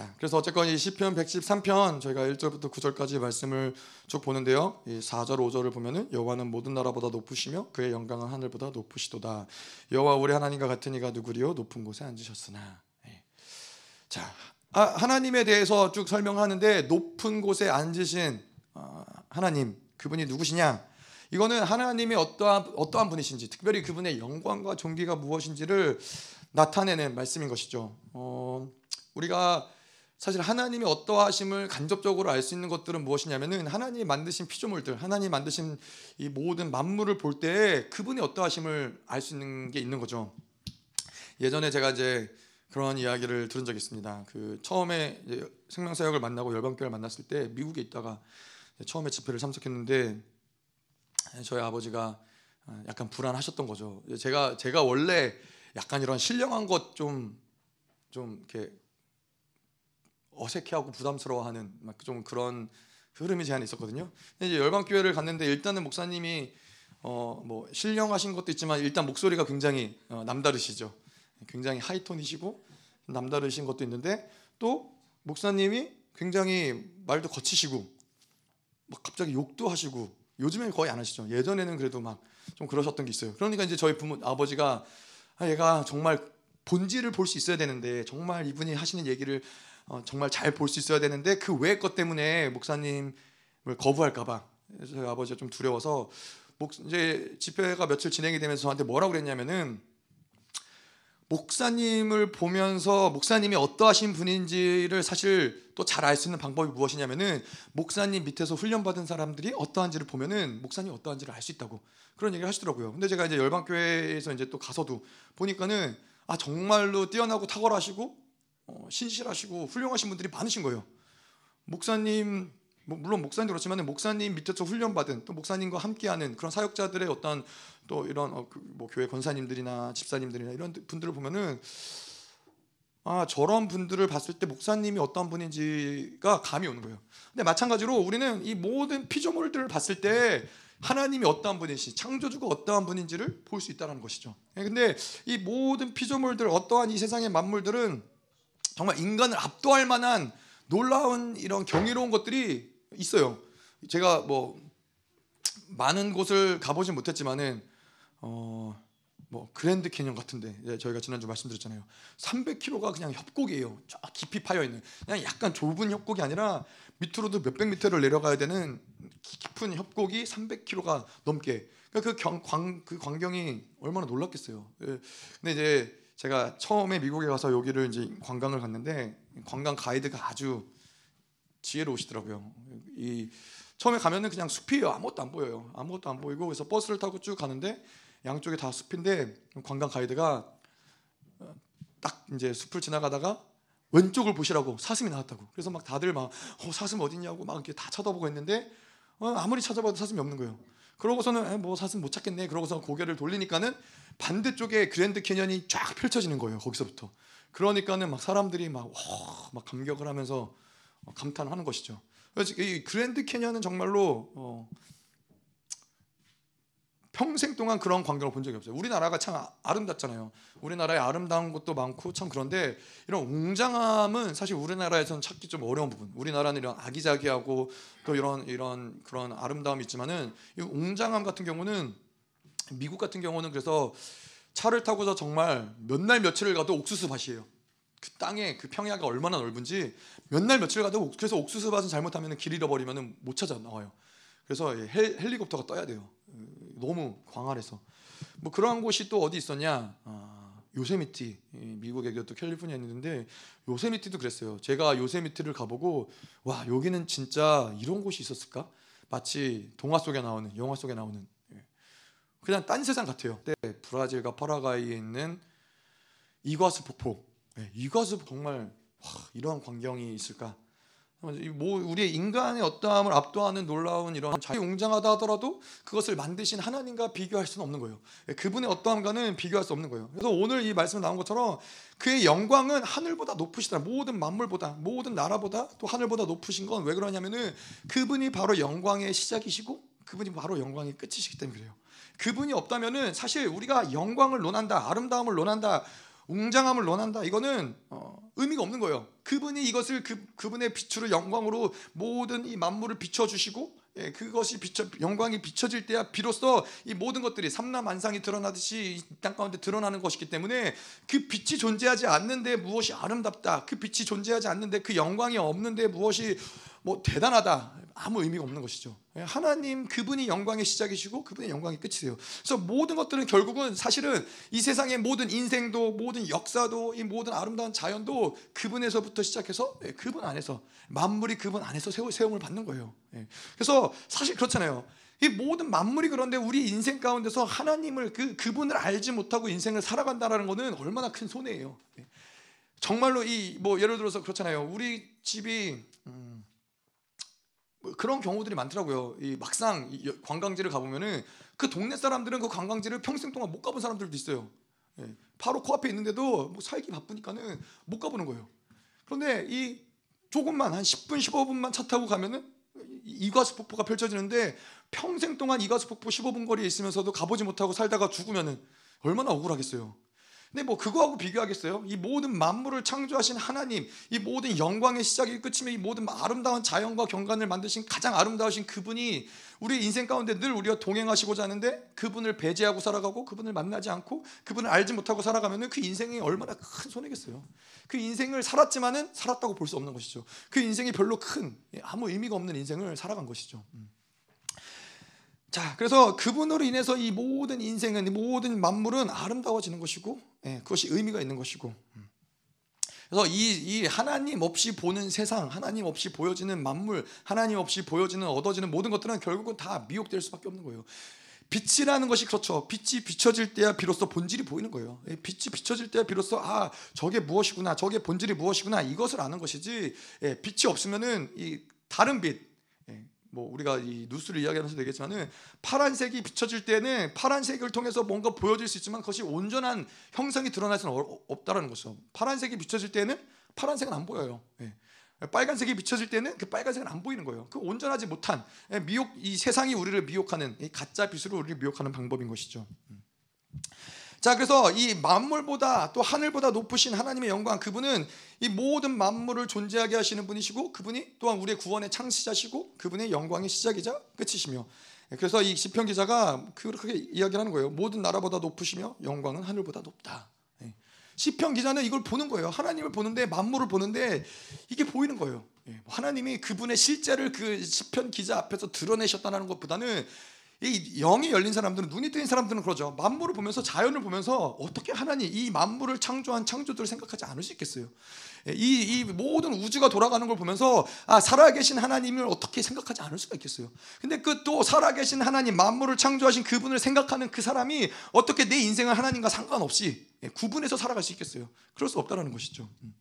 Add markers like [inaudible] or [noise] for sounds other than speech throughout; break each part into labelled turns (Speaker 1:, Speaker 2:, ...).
Speaker 1: 자, 그래서 어쨌건 이 시편 113편 저희가 1절부터 9절까지 말씀을 쭉 보는데요. 이 4절 5절을 보면은 여호와는 모든 나라보다 높으시며 그의 영광은 하늘보다 높으시도다. 여호와 우리 하나님과 같은 이가 누구리요 높은 곳에 앉으셨으나. 예. 자, 아, 하나님에 대해서 쭉 설명하는데 높은 곳에 앉으신 어, 하나님 그분이 누구시냐? 이거는 하나님의 어떠한 어떠한 분이신지, 특별히 그분의 영광과 존귀가 무엇인지를 나타내는 말씀인 것이죠. 어, 우리가 사실 하나님의 어떠하심을 간접적으로 알 수 있는 것들은 무엇이냐면은 하나님이 만드신 피조물들, 하나님 만드신 이 모든 만물을 볼 때 그분의 어떠하심을 알 수 있는 게 있는 거죠. 예전에 제가 이제 그런 이야기를 들은 적이 있습니다. 그 처음에 생명사역을 만나고 열방교회를 만났을 때 미국에 있다가 처음에 집회를 참석했는데 저희 아버지가 약간 불안하셨던 거죠. 제가 제가 원래 약간 이런 신령한 것좀좀 이렇게 어색해하고 부담스러워하는 좀 그런 흐름이 제 안에 있었거든요. 이제 열방 교회를 갔는데 일단은 목사님이 어 뭐 신령하신 것도 있지만 일단 목소리가 굉장히 어 남다르시죠. 굉장히 하이톤이시고 남다르신 것도 있는데 또 목사님이 굉장히 말도 거치시고 막 갑자기 욕도 하시고 요즘에는 거의 안 하시죠. 예전에는 그래도 막 좀 그러셨던 게 있어요. 그러니까 이제 저희 부모 아버지가 아, 얘가 정말 본질을 볼 수 있어야 되는데 정말 이분이 하시는 얘기를 어, 정말 잘 볼 수 있어야 되는데 그 외의 것 때문에 목사님을 거부할까봐 저희 아버지가 좀 두려워서 목, 이제 집회가 며칠 진행이 되면서 저한테 뭐라고 그랬냐면은 목사님을 보면서 목사님이 어떠하신 분인지를 사실 또 잘 알 수 있는 방법이 무엇이냐면은 목사님 밑에서 훈련받은 사람들이 어떠한지를 보면은 목사님 어떠한지를 알 수 있다고 그런 얘기를 하시더라고요. 근데 제가 이제 열방교회에서 이제 또 가서도 보니까는 아 정말로 뛰어나고 탁월하시고 어, 신실하시고 훌륭하신 분들이 많으신 거예요. 목사님 뭐 물론 목사님 그렇지만 목사님 밑에서 훈련받은 또 목사님과 함께하는 그런 사역자들의 어떤 또 이런 어, 그 뭐 교회 권사님들이나 집사님들이나 이런 분들을 보면은 아 저런 분들을 봤을 때 목사님이 어떤 분인지가 감이 오는 거예요. 근데 마찬가지로 우리는 이 모든 피조물들을 봤을 때 하나님이 어떠한 분이시, 창조주가 어떠한 분인지를 볼 수 있다는 것이죠. 예, 근데 이 모든 피조물들, 어떠한 이 세상의 만물들은 정말 인간을 압도할 만한 놀라운 이런 경이로운 것들이 있어요. 제가 뭐 많은 곳을 가보진 못했지만은 어. 뭐 그랜드 캐년 같은데 예, 저희가 지난주 말씀드렸잖아요. 300km가 그냥 협곡이에요. 쫙 깊이 파여 있는 그냥 약간 좁은 협곡이 아니라 밑으로도 몇백 미터를 내려가야 되는 깊은 협곡이 300km가 넘게. 그러니까 그, 경, 광, 그 광경이 얼마나 놀랐겠어요. 예. 근데 이제 제가 처음에 미국에 가서 여기를 이제 관광을 갔는데 관광 가이드가 아주 지혜로우시더라고요. 이 처음에 가면은 그냥 숲이에요. 아무것도 안 보여요. 아무것도 안 보이고 그래서 버스를 타고 쭉 가는데 양쪽에 다 숲인데 관광 가이드가 어, 딱 이제 숲을 지나가다가 왼쪽을 보시라고 사슴이 나왔다고. 그래서 막 다들 막 어, 사슴 어딨냐고 막 이렇게 다 쳐다보고 있는데 어, 아무리 찾아봐도 사슴이 없는 거예요. 그러고서는 뭐 사슴 못 찾겠네. 그러고서 고개를 돌리니까는 반대쪽에 그랜드 캐년이 쫙 펼쳐지는 거예요. 거기서부터. 그러니까는 막 사람들이 막, 와, 막 감격을 하면서 감탄하는 것이죠. 그래서 이 그랜드 캐년은 정말로 어, 평생 동안 그런 광경을 본 적이 없어요. 우리나라가 참 아름답잖아요. 우리나라에 아름다운 것도 많고 참 그런데 이런 웅장함은 사실 우리나라에서는 찾기 좀 어려운 부분. 우리나라는 이런 아기자기하고 또 이런 이런 그런 아름다움이 있지만은 이 웅장함 같은 경우는 미국 같은 경우는 그래서 차를 타고서 정말 몇 날 며칠을 가도 옥수수 밭이에요. 그 땅에 그 평야가 얼마나 넓은지 몇 날 며칠 가도 그래서 옥수수 밭은 잘못하면 길 잃어버리면 못 찾아 나와요. 그래서 헬, 헬리콥터가 떠야 돼요. 너무 광활해서 뭐 그러한 곳이 또 어디 있었냐? 아, 요세미티 미국의 또 캘리포니아에 있는데 요세미티도 그랬어요. 제가 요세미티를 가보고 와 여기는 진짜 이런 곳이 있었을까? 마치 동화 속에 나오는 영화 속에 나오는 예. 그냥 딴 세상 같아요. 네, 브라질과 파라과이에 있는 이과수 폭포. 네, 이과수 정말 와, 이러한 광경이 있을까? 뭐 우리의 인간의 어떠함을 압도하는 놀라운 이런 자기 웅장하다 하더라도 그것을 만드신 하나님과 비교할 수는 없는 거예요. 그분의 어떠함과는 비교할 수 없는 거예요. 그래서 오늘 이 말씀에 나온 것처럼 그의 영광은 하늘보다 높으시다. 모든 만물보다 모든 나라보다 또 하늘보다 높으신 건 왜 그러냐면은 그분이 바로 영광의 시작이시고 그분이 바로 영광의 끝이시기 때문에 그래요. 그분이 없다면은 사실 우리가 영광을 논한다, 아름다움을 논한다, 웅장함을 논한다. 이거는 어, 의미가 없는 거예요. 그분이 이것을 그 그분의 빛으로 영광으로 모든 이 만물을 비춰 주시고 예, 그것이 비춰 영광이 비춰질 때야 비로소 이 모든 것들이 삼라만상이 드러나듯이 이땅 가운데 드러나는 것이기 때문에 그 빛이 존재하지 않는데 무엇이 아름답다. 그 빛이 존재하지 않는데 그 영광이 없는데 무엇이 뭐 대단하다. 아무 의미가 없는 것이죠. 예, 하나님 그분이 영광의 시작이시고 그분의 영광이 끝이세요. 그래서 모든 것들은 결국은 사실은 이 세상의 모든 인생도 모든 역사도 이 모든 아름다운 자연도 그분에서부터 시작해서 예, 그분 안에서 만물이 그분 안에서 세움을 받는 거예요. 예. 그래서 사실 그렇잖아요. 이 모든 만물이 그런데 우리 인생 가운데서 하나님을 그 그분을 알지 못하고 인생을 살아간다라는 것은 얼마나 큰 손해예요. 정말로 이 뭐 예를 들어서 그렇잖아요. 우리 집이 음, 뭐 그런 경우들이 많더라고요. 이 막상 관광지를 가보면은 그 동네 사람들은 그 관광지를 평생 동안 못 가본 사람들도 있어요. 예, 바로 코앞에 있는데도 뭐 살기 바쁘니까는 못 가보는 거예요. 그런데 이 조금만 한 10분 15분만 차 타고 가면은 이과수 폭포가 펼쳐지는데 평생 동안 이과수 폭포 15분 거리에 있으면서도 가보지 못하고 살다가 죽으면은 얼마나 억울하겠어요. 근데 뭐 그거하고 비교하겠어요? 이 모든 만물을 창조하신 하나님, 이 모든 영광의 시작이 끝이며 이 모든 아름다운 자연과 경관을 만드신 가장 아름다우신 그분이 우리 인생 가운데 늘 우리와 동행하시고자 하는데 그분을 배제하고 살아가고 그분을 만나지 않고 그분을 알지 못하고 살아가면은 그 인생이 얼마나 큰 손해겠어요. 그 인생을 살았지만은 살았다고 볼 수 없는 것이죠. 그 인생이 별로 큰 아무 의미가 없는 인생을 살아간 것이죠. 음. 자, 그래서 그분으로 인해서 이 모든 인생은 이 모든 만물은 아름다워지는 것이고, 예, 그것이 의미가 있는 것이고. 음. 그래서 이, 이 하나님 없이 보는 세상, 하나님 없이 보여지는 만물, 하나님 없이 보여지는 얻어지는 모든 것들은 결국은 다 미혹될 수밖에 없는 거예요. 빛이라는 것이 그렇죠. 빛이 비춰질 때야 비로소 본질이 보이는 거예요. 예, 빛이 비춰질 때야 비로소 아 저게 무엇이구나, 저게 본질이 무엇이구나 이것을 아는 것이지. 예, 빛이 없으면은 이 다른 빛, 뭐 우리가 이 뉴스를 이야기하면서 되겠지만은 파란색이 비춰질 때는 파란색을 통해서 뭔가 보여질 수 있지만 그것이 온전한 형상이 드러날 수는 없다라는 거죠. 파란색이 비춰질 때는 파란색은 안 보여요. 예. 빨간색이 비춰질 때는 그 빨간색은 안 보이는 거예요. 그 온전하지 못한 예, 미혹 이 세상이 우리를 미혹하는 이 가짜 빛으로 우리를 미혹하는 방법인 것이죠. 음. 자, 그래서 이 만물보다 또 하늘보다 높으신 하나님의 영광 그분은 이 모든 만물을 존재하게 하시는 분이시고 그분이 또한 우리의 구원의 창시자시고 그분의 영광의 시작이자 끝이시며 그래서 이 시편 기자가 그렇게 이야기하는 거예요. 모든 나라보다 높으시며 영광은 하늘보다 높다. 예. 시편 기자는 이걸 보는 거예요. 하나님을 보는데 만물을 보는데 이게 보이는 거예요. 예. 하나님이 그분의 실제를 그 시편 기자 앞에서 드러내셨다는 것보다는 이 영이 열린 사람들은 눈이 뜨인 사람들은 그러죠. 만물을 보면서 자연을 보면서 어떻게 하나님 이 만물을 창조한 창조들을 생각하지 않을 수 있겠어요. 이, 이 모든 우주가 돌아가는 걸 보면서 아 살아계신 하나님을 어떻게 생각하지 않을 수가 있겠어요. 근데 그 또 살아계신 하나님 만물을 창조하신 그분을 생각하는 그 사람이 어떻게 내 인생을 하나님과 상관없이 구분해서 살아갈 수 있겠어요. 그럴 수 없다라는 것이죠. 음.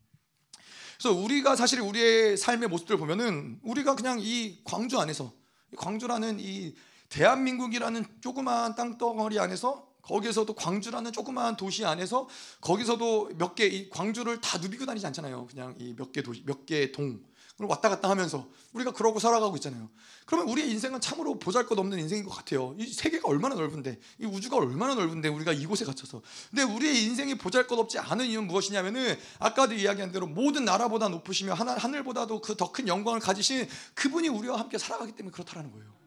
Speaker 1: 그래서 우리가 사실 우리의 삶의 모습들을 보면은 우리가 그냥 이 광주 안에서 광주라는 이 대한민국이라는 조그마한 땅덩어리 안에서 거기에서도 광주라는 조그마한 도시 안에서 거기서도 몇개이 광주를 다 누비고 다니지 않잖아요. 그냥 이 몇 개 도시, 몇 개 동. 왔다 갔다 하면서 우리가 그러고 살아가고 있잖아요. 그러면 우리의 인생은 참으로 보잘것없는 인생인 것 같아요. 이 세계가 얼마나 넓은데, 이 우주가 얼마나 넓은데 우리가 이곳에 갇혀서. 근데 우리의 인생이 보잘것없지 않은 이유는 무엇이냐면은 아까도 이야기한 대로 모든 나라보다 높으시며 하늘보다도 그 더 큰 영광을 가지신 그분이 우리와 함께 살아가기 때문에 그렇다라는 거예요.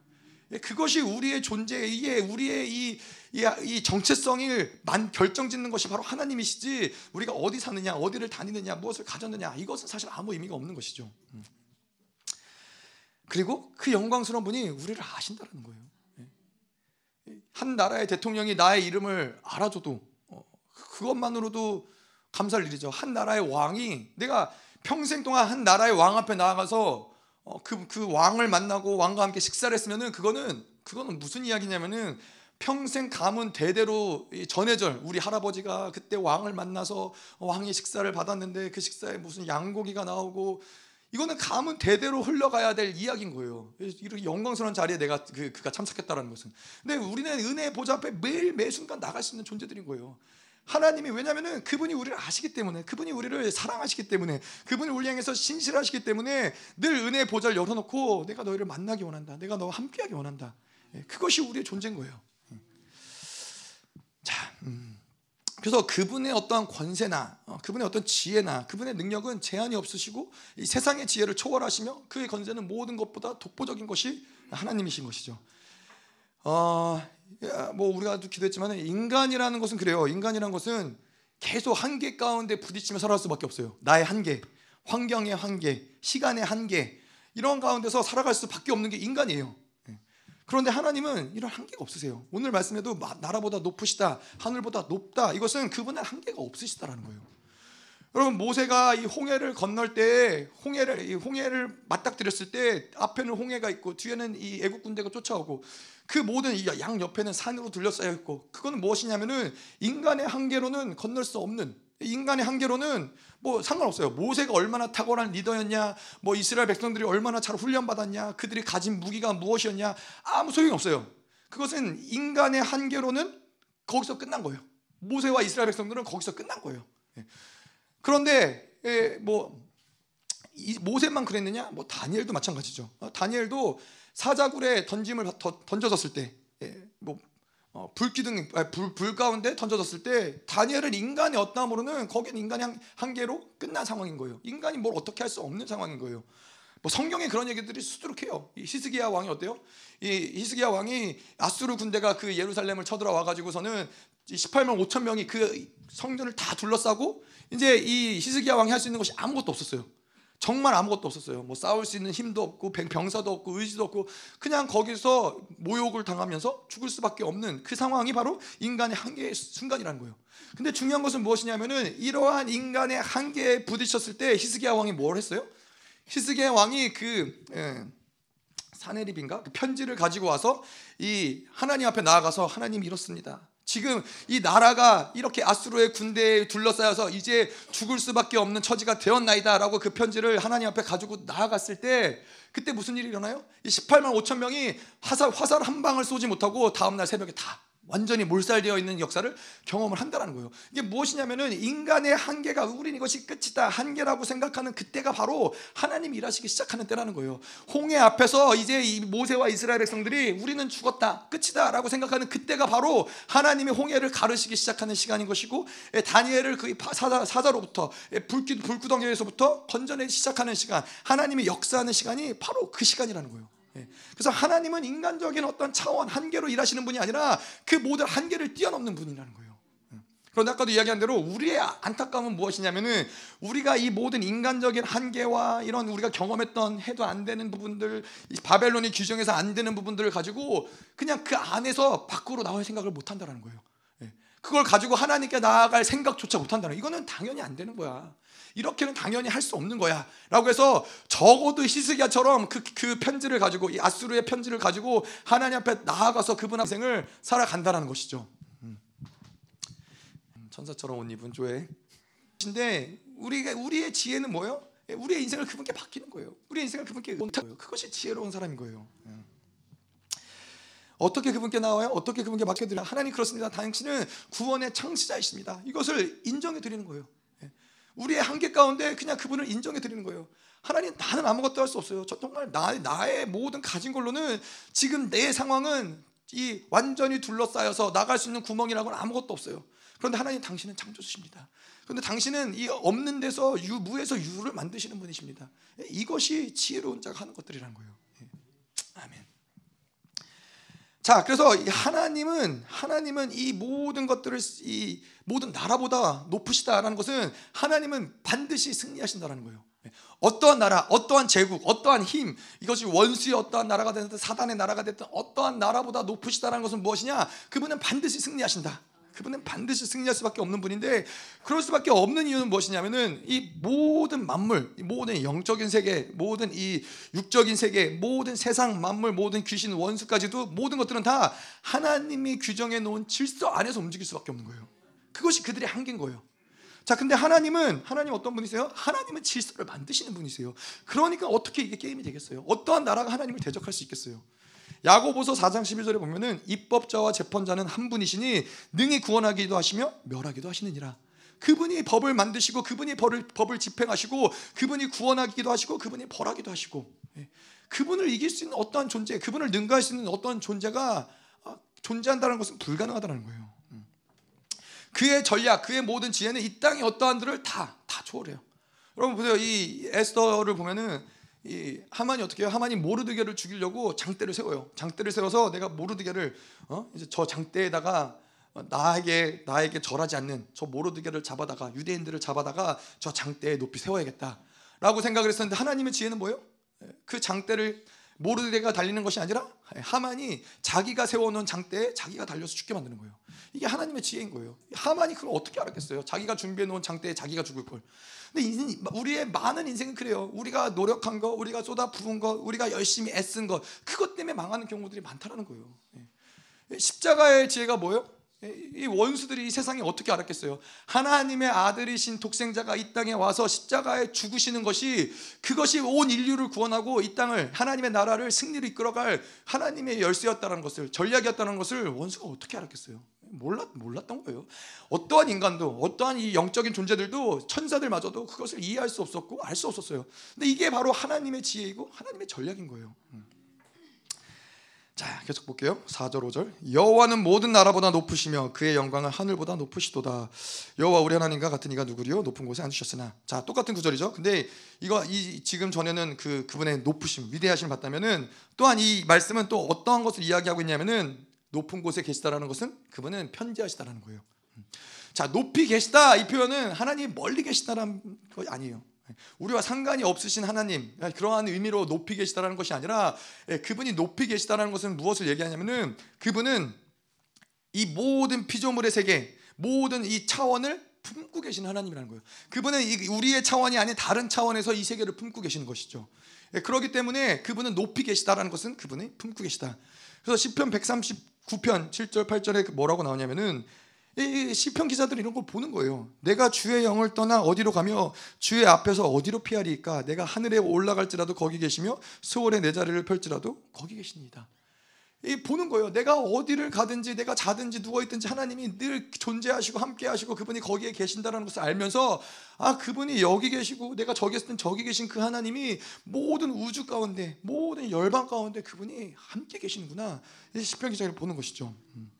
Speaker 1: 예, 그것이 우리의 존재에 우리의 이, 이, 이 정체성을 만 결정짓는 것이 바로 하나님이시지 우리가 어디 사느냐 어디를 다니느냐 무엇을 가졌느냐 이것은 사실 아무 의미가 없는 것이죠. 음. 그리고 그 영광스러운 분이 우리를 아신다는 거예요. 예. 한 나라의 대통령이 나의 이름을 알아줘도 어, 그것만으로도 감사할 일이죠. 한 나라의 왕이 내가 평생 동안 한 나라의 왕 앞에 나아가서 어, 그, 그 왕을 만나고 왕과 함께 식사를 했으면은 그거는 그거는 무슨 이야기냐면은 평생 가문 대대로 전해절 우리 할아버지가 그때 왕을 만나서 왕의 식사를 받았는데 그 식사에 무슨 양고기가 나오고 이거는 가문 대대로 흘러가야 될 이야기인 거예요. 이렇게 영광스러운 자리에 내가 그, 그가 참석했다라는 것은. 근데 우리는 은혜의 보좌 앞에 매일 매 순간 나갈 수 있는 존재들인 거예요. 하나님이 왜냐하면 그분이 우리를 아시기 때문에 그분이 우리를 사랑하시기 때문에 그분이 우리 향해서 신실하시기 때문에 늘 은혜의 보좌를 열어놓고 내가 너희를 만나기 원한다. 내가 너와 함께하기 원한다. 예, 그것이 우리의 존재인 거예요. 자, 음. 그래서 그분의 어떠한 권세나 어, 그분의 어떤 지혜나 그분의 능력은 제한이 없으시고 이 세상의 지혜를 초월하시며 그의 권세는 모든 것보다 독보적인 것이 하나님이신 것이죠. 어, 뭐 우리가 기도했지만 인간이라는 것은 그래요. 인간이라는 것은 계속 한계 가운데 부딪히며 살아갈 수밖에 없어요. 나의 한계, 환경의 한계, 시간의 한계 이런 가운데서 살아갈 수밖에 없는 게 인간이에요. 그런데 하나님은 이런 한계가 없으세요. 오늘 말씀에도 나라보다 높으시다, 하늘보다 높다. 이것은 그분의 한계가 없으시다라는 거예요. 여러분 모세가 이 홍해를 건널 때 홍해를 이 홍해를 맞닥뜨렸을 때 앞에는 홍해가 있고 뒤에는 이 애국 군대가 쫓아오고 그 모든 양 옆에는 산으로 둘러싸여 있고 그거는 무엇이냐면은 인간의 한계로는 건널 수 없는 인간의 한계로는 뭐 상관없어요. 모세가 얼마나 탁월한 리더였냐, 뭐 이스라엘 백성들이 얼마나 잘 훈련받았냐, 그들이 가진 무기가 무엇이었냐, 아무 소용이 없어요. 그것은 인간의 한계로는 거기서 끝난 거예요. 모세와 이스라엘 백성들은 거기서 끝난 거예요. 예. 그런데 예, 뭐 모세만 그랬느냐? 뭐 다니엘도 마찬가지죠. 어, 다니엘도 사자굴에 던짐을 던져졌을 때, 예, 뭐 어, 불기둥 불, 불 가운데 던져졌을 때 다니엘은 인간의 어떠함으로는 거기는 인간의 한계로 끝난 상황인 거예요. 인간이 뭘 어떻게 할 수 없는 상황인 거예요. 뭐 성경에 그런 얘기들이 수두룩해요. 이 히스기야 왕이 어때요? 이 히스기야 왕이 아수르 군대가 그 예루살렘을 쳐들어와 가지고서는 18만 5천 명이 그 성전을 다 둘러싸고 이제 이 히스기야 왕이 할 수 있는 것이 아무것도 없었어요. 정말 아무것도 없었어요. 뭐 싸울 수 있는 힘도 없고 병사도 없고 의지도 없고 그냥 거기서 모욕을 당하면서 죽을 수밖에 없는 그 상황이 바로 인간의 한계의 순간이라는 거예요. 근데 중요한 것은 무엇이냐면은 이러한 인간의 한계에 부딪혔을 때 히스기야 왕이 뭘 했어요? 히스기야 왕이 그 예, 사네립인가 그 편지를 가지고 와서 이 하나님 앞에 나아가서 하나님 이렇습니다. 지금 이 나라가 이렇게 아수르의 군대에 둘러싸여서 이제 죽을 수밖에 없는 처지가 되었나이다라고 그 편지를 하나님 앞에 가지고 나아갔을 때 그때 무슨 일이 일어나요? 이 18만 5천 명이 화살 화살 한 방을 쏘지 못하고 다음 날 새벽에 다 완전히 몰살되어 있는 역사를 경험을 한다는 거예요. 이게 무엇이냐면은 인간의 한계가 우린 이것이 끝이다 한계라고 생각하는 그때가 바로 하나님 일하시기 시작하는 때라는 거예요. 홍해 앞에서 이제 이 모세와 이스라엘 백성들이 우리는 죽었다 끝이다라고 생각하는 그때가 바로 하나님이 홍해를 가르시기 시작하는 시간인 것이고 예, 다니엘을 그 사자, 사자로부터 예, 불기, 불구덩이에서부터 건져내기 시작하는 시간 하나님이 역사하는 시간이 바로 그 시간이라는 거예요. 예. 그래서 하나님은 인간적인 어떤 차원 한계로 일하시는 분이 아니라 그 모든 한계를 뛰어넘는 분이라는 거예요. 예. 그런데 아까도 이야기한 대로 우리의 안타까움은 무엇이냐면은 우리가 이 모든 인간적인 한계와 이런 우리가 경험했던 해도 안 되는 부분들, 바벨론이 규정해서 안 되는 부분들을 가지고 그냥 그 안에서 밖으로 나올 생각을 못 한다는 거예요. 예. 그걸 가지고 하나님께 나아갈 생각조차 못 한다는 이거는 당연히 안 되는 거야. 이렇게는 당연히 할 수 없는 거야. 라고 해서 적어도 히스기야처럼 그, 그 편지를 가지고 이 아수르의 편지를 가지고 하나님 앞에 나아가서 그분 학생을 살아간다는 것이죠. 음. 천사처럼 옷 입은 조에. 근데 우리가 우리의 지혜는 뭐예요? 우리의 인생을 그분께 맡기는 거예요. 우리의 인생을 그분께 의탁 그것이 지혜로운 사람인 거예요. 음. 어떻게 그분께 나와요? 어떻게 그분께 맡겨드려? 하나님 그렇습니다. 당신은 구원의 창시자이십니다. 이것을 인정해 드리는 거예요. 우리의 한계 가운데 그냥 그분을 인정해 드리는 거예요. 하나님 나는 아무것도 할 수 없어요. 저 정말 나, 나의 모든 가진 걸로는 지금 내 상황은 이 완전히 둘러싸여서 나갈 수 있는 구멍이라고는 아무것도 없어요. 그런데 하나님 당신은 창조주십니다. 그런데 당신은 이 없는 데서 유 무에서 유를 만드시는 분이십니다. 이것이 지혜로운 자가 하는 것들이라는 거예요. 예. 아멘. 자, 그래서 하나님은 하나님은 이 모든 것들을 이 모든 나라보다 높으시다라는 것은 하나님은 반드시 승리하신다라는 거예요. 어떠한 나라, 어떠한 제국, 어떠한 힘, 이것이 원수의 어떠한 나라가 됐든 사단의 나라가 됐든 어떠한 나라보다 높으시다라는 것은 무엇이냐? 그분은 반드시 승리하신다. 그분은 반드시 승리할 수밖에 없는 분인데 그럴 수밖에 없는 이유는 무엇이냐면은 이 모든 만물, 모든 영적인 세계, 모든 이 육적인 세계, 모든 세상 만물, 모든 귀신, 원수까지도 모든 것들은 다 하나님이 규정해 놓은 질서 안에서 움직일 수밖에 없는 거예요. 그것이 그들의 한계인 거예요. 자, 근데 하나님은 하나님 어떤 분이세요? 하나님은 질서를 만드시는 분이세요. 그러니까 어떻게 이게 게임이 되겠어요? 어떠한 나라가 하나님을 대적할 수 있겠어요? 야고보서 4장 11절에 보면은 입법자와 재판자는 한 분이시니 능히 구원하기도 하시며 멸하기도 하시느니라. 그분이 법을 만드시고 그분이 법을, 법을 집행하시고 그분이 구원하기도 하시고 그분이 벌하기도 하시고 예. 그분을 이길 수 있는 어떠한 존재, 그분을 능가할 수 있는 어떠한 존재가 아, 존재한다는 것은 불가능하다는 거예요. 음. 그의 전략, 그의 모든 지혜는 이 땅의 어떠한들을 다 다 초월해요. 여러분 보세요. 이 에스더를 보면은 이 하만이 어떻게 해요? 하만이 모르드게를 죽이려고 장대를 세워요. 장대를 세워서 내가 모르드게를 어? 이제 저 장대에다가 나에게 나에게 절하지 않는 저 모르드게를 잡아다가 유대인들을 잡아다가 저 장대에 높이 세워야겠다라고 생각을 했었는데 하나님의 지혜는 뭐예요? 그 장대를 모르드게가 달리는 것이 아니라 하만이 자기가 세워놓은 장대에 자기가 달려서 죽게 만드는 거예요. 이게 하나님의 지혜인 거예요. 하만이 그걸 어떻게 알았겠어요? 자기가 준비해놓은 장대에 자기가 죽을 걸. 근데 우리의 많은 인생은 그래요. 우리가 노력한 거, 우리가 쏟아 부은 거, 우리가 열심히 애쓴 거, 그것 때문에 망하는 경우들이 많다라는 거예요. 예. 십자가의 지혜가 뭐예요? 이 원수들이 이 세상에 어떻게 알았겠어요? 하나님의 아들이신 독생자가 이 땅에 와서 십자가에 죽으시는 것이 그것이 온 인류를 구원하고 이 땅을 하나님의 나라를 승리로 이끌어갈 하나님의 열쇠였다는 것을 전략이었다는 것을 원수가 어떻게 알았겠어요? 몰랐 몰랐던 거예요. 어떠한 인간도 어떠한 이 영적인 존재들도 천사들마저도 그것을 이해할 수 없었고 알 수 없었어요. 근데 이게 바로 하나님의 지혜이고 하나님의 전략인 거예요. 음. 자, 계속 볼게요. 4절 5절. 여호와는 모든 나라보다 높으시며 그의 영광은 하늘보다 높으시도다. 여호와 우리 하나님과 같은 이가 누구리요? 높은 곳에 앉으셨으나. 자, 똑같은 구절이죠. 근데 이거 이 지금 전에는 그 그분의 높으심, 위대하심 봤다면은 또한 이 말씀은 또 어떠한 것을 이야기하고 있냐면은 높은 곳에 계시다라는 것은 그분은 편지하시다라는 거예요. 자, 높이 계시다 이 표현은 하나님 멀리 계시다라는 거 아니에요. 우리와 상관이 없으신 하나님 그러한 의미로 높이 계시다라는 것이 아니라 예, 그분이 높이 계시다라는 것은 무엇을 얘기하냐면은 그분은 이 모든 피조물의 세계 모든 이 차원을 품고 계신 하나님이라는 거예요. 그분은 우리의 차원이 아닌 다른 차원에서 이 세계를 품고 계시는 것이죠. 예, 그렇기 때문에 그분은 높이 계시다라는 것은 그분이 품고 계시다. 그래서 시편 139편 7절 8절에 뭐라고 나오냐면은 이 시편 기자들 이런 걸 보는 거예요. 내가 주의 영을 떠나 어디로 가며 주의 앞에서 어디로 피하리까? 내가 하늘에 올라갈지라도 거기 계시며 수월에 내 자리를 펼지라도 거기 계십니다. 이 보는 거예요. 내가 어디를 가든지 내가 자든지 누워 있든지 하나님이 늘 존재하시고 함께 하시고 그분이 거기에 계신다는 것을 알면서 아 그분이 여기 계시고 내가 저기 있을 땐 저기 계신 그 하나님이 모든 우주 가운데 모든 열방 가운데 그분이 함께 계시는구나. 시편 기자를 보는 것이죠. 음.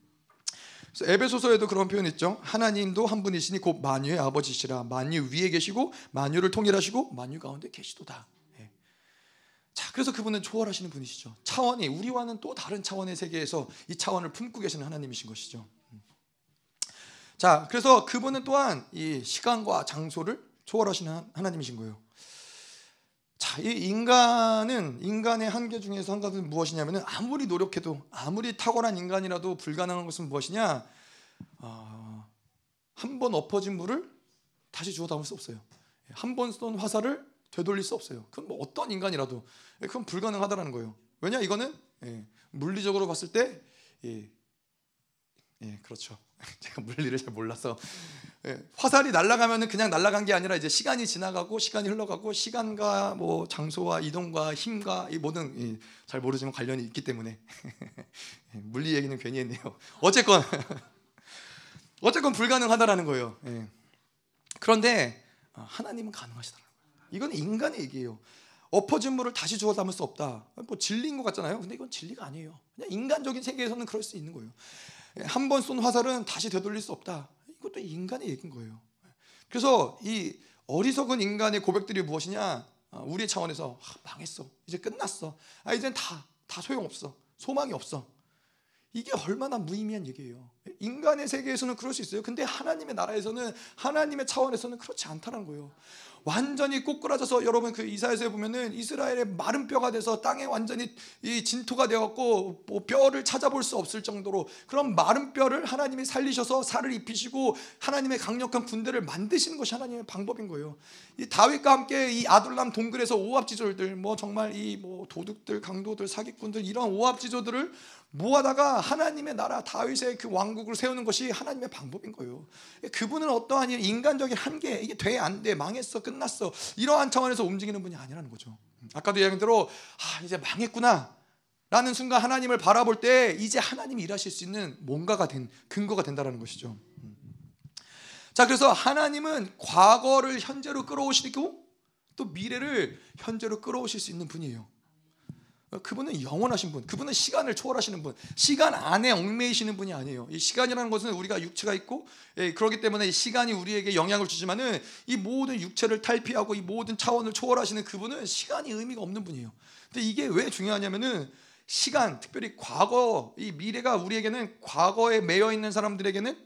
Speaker 1: 에베소서에도 그런 표현 있죠. 하나님도 한 분이시니 곧 만유의 아버지시라. 만유 위에 계시고 만유를 통일하시고 만유 가운데 계시도다. 예. 자, 그래서 그분은 초월하시는 분이시죠. 차원이 우리와는 또 다른 차원의 세계에서 이 차원을 품고 계시는 하나님이신 것이죠. 음. 자, 그래서 그분은 또한 이 시간과 장소를 초월하시는 하나님이신 거예요. 자, 이 인간은 인간의 한계 중에서 한 가지는 무엇이냐면은 아무리 노력해도 아무리 탁월한 인간이라도 불가능한 것은 무엇이냐? 어, 한번 엎어진 물을 다시 주워 담을 수 없어요. 한 번 쏜 화살을 되돌릴 수 없어요. 그건 뭐 어떤 인간이라도 그건 불가능하다라는 거예요. 왜냐 이거는 예, 물리적으로 봤을 때 예, 예, 그렇죠. [laughs] 제가 물리를 잘 몰라서 예, 화살이 날아가면은 그냥 날아간 게 아니라 이제 시간이 지나가고 시간이 흘러가고 시간과 뭐 장소와 이동과 힘과 이 모든 이, 잘 모르지만 관련이 있기 때문에 [laughs] 예, 물리 얘기는 괜히 했네요. 어쨌건 [laughs] 어쨌건 불가능하다라는 거예요. 예. 그런데 어, 하나님은 가능하시다는 거예요. 이건 인간의 얘기예요. 엎어진 물을 다시 주워 담을 수 없다. 뭐 진리인 것 같잖아요. 근데 이건 진리가 아니에요. 그냥 인간적인 세계에서는 그럴 수 있는 거예요. 한 번 쏜 화살은 다시 되돌릴 수 없다. 이것도 인간의 얘기인 거예요. 그래서 이 어리석은 인간의 고백들이 무엇이냐? 아, 우리 차원에서 아, 망했어. 이제 끝났어. 아 이젠 다 다 소용없어. 소망이 없어. 이게 얼마나 무의미한 얘기예요. 인간의 세계에서는 그럴 수 있어요. 근데 하나님의 나라에서는 하나님의 차원에서는 그렇지 않다는 거예요. 완전히 꼬꾸라져서 여러분 그 이사에서 보면은 이스라엘의 마른 뼈가 돼서 땅에 완전히 이 진토가 되었고 뭐 뼈를 찾아볼 수 없을 정도로 그런 마른 뼈를 하나님이 살리셔서 살을 입히시고 하나님의 강력한 군대를 만드시는 것이 하나님의 방법인 거예요. 이 다윗과 함께 이 아둘람 동굴에서 오합지졸들 뭐 정말 이 뭐 도둑들 강도들 사기꾼들 이런 오합지졸들을 모아다가 하나님의 나라 다윗의 그 왕국을 세우는 것이 하나님의 방법인 거예요. 그분은 어떠한 인간적인 한계 이게 돼 안 돼 망했어 끝났어 이러한 차원에서 움직이는 분이 아니라는 거죠. 아까도 이야기한 대로 아 이제 망했구나 라는 순간 하나님을 바라볼 때 이제 하나님이 일하실 수 있는 뭔가가 된 근거가 된다라는 것이죠. 자 그래서 하나님은 과거를 현재로 끌어오시고 또 미래를 현재로 끌어오실 수 있는 분이에요. 그분은 영원하신 분, 그분은 시간을 초월하시는 분, 시간 안에 얽매이시는 분이 아니에요. 이 시간이라는 것은 우리가 육체가 있고, 예, 그렇기 때문에 시간이 우리에게 영향을 주지만은 이 모든 육체를 탈피하고 이 모든 차원을 초월하시는 그분은 시간이 의미가 없는 분이에요. 근데 이게 왜 중요하냐면은 시간, 특별히 과거, 이 미래가 우리에게는 과거에 매여 있는 사람들에게는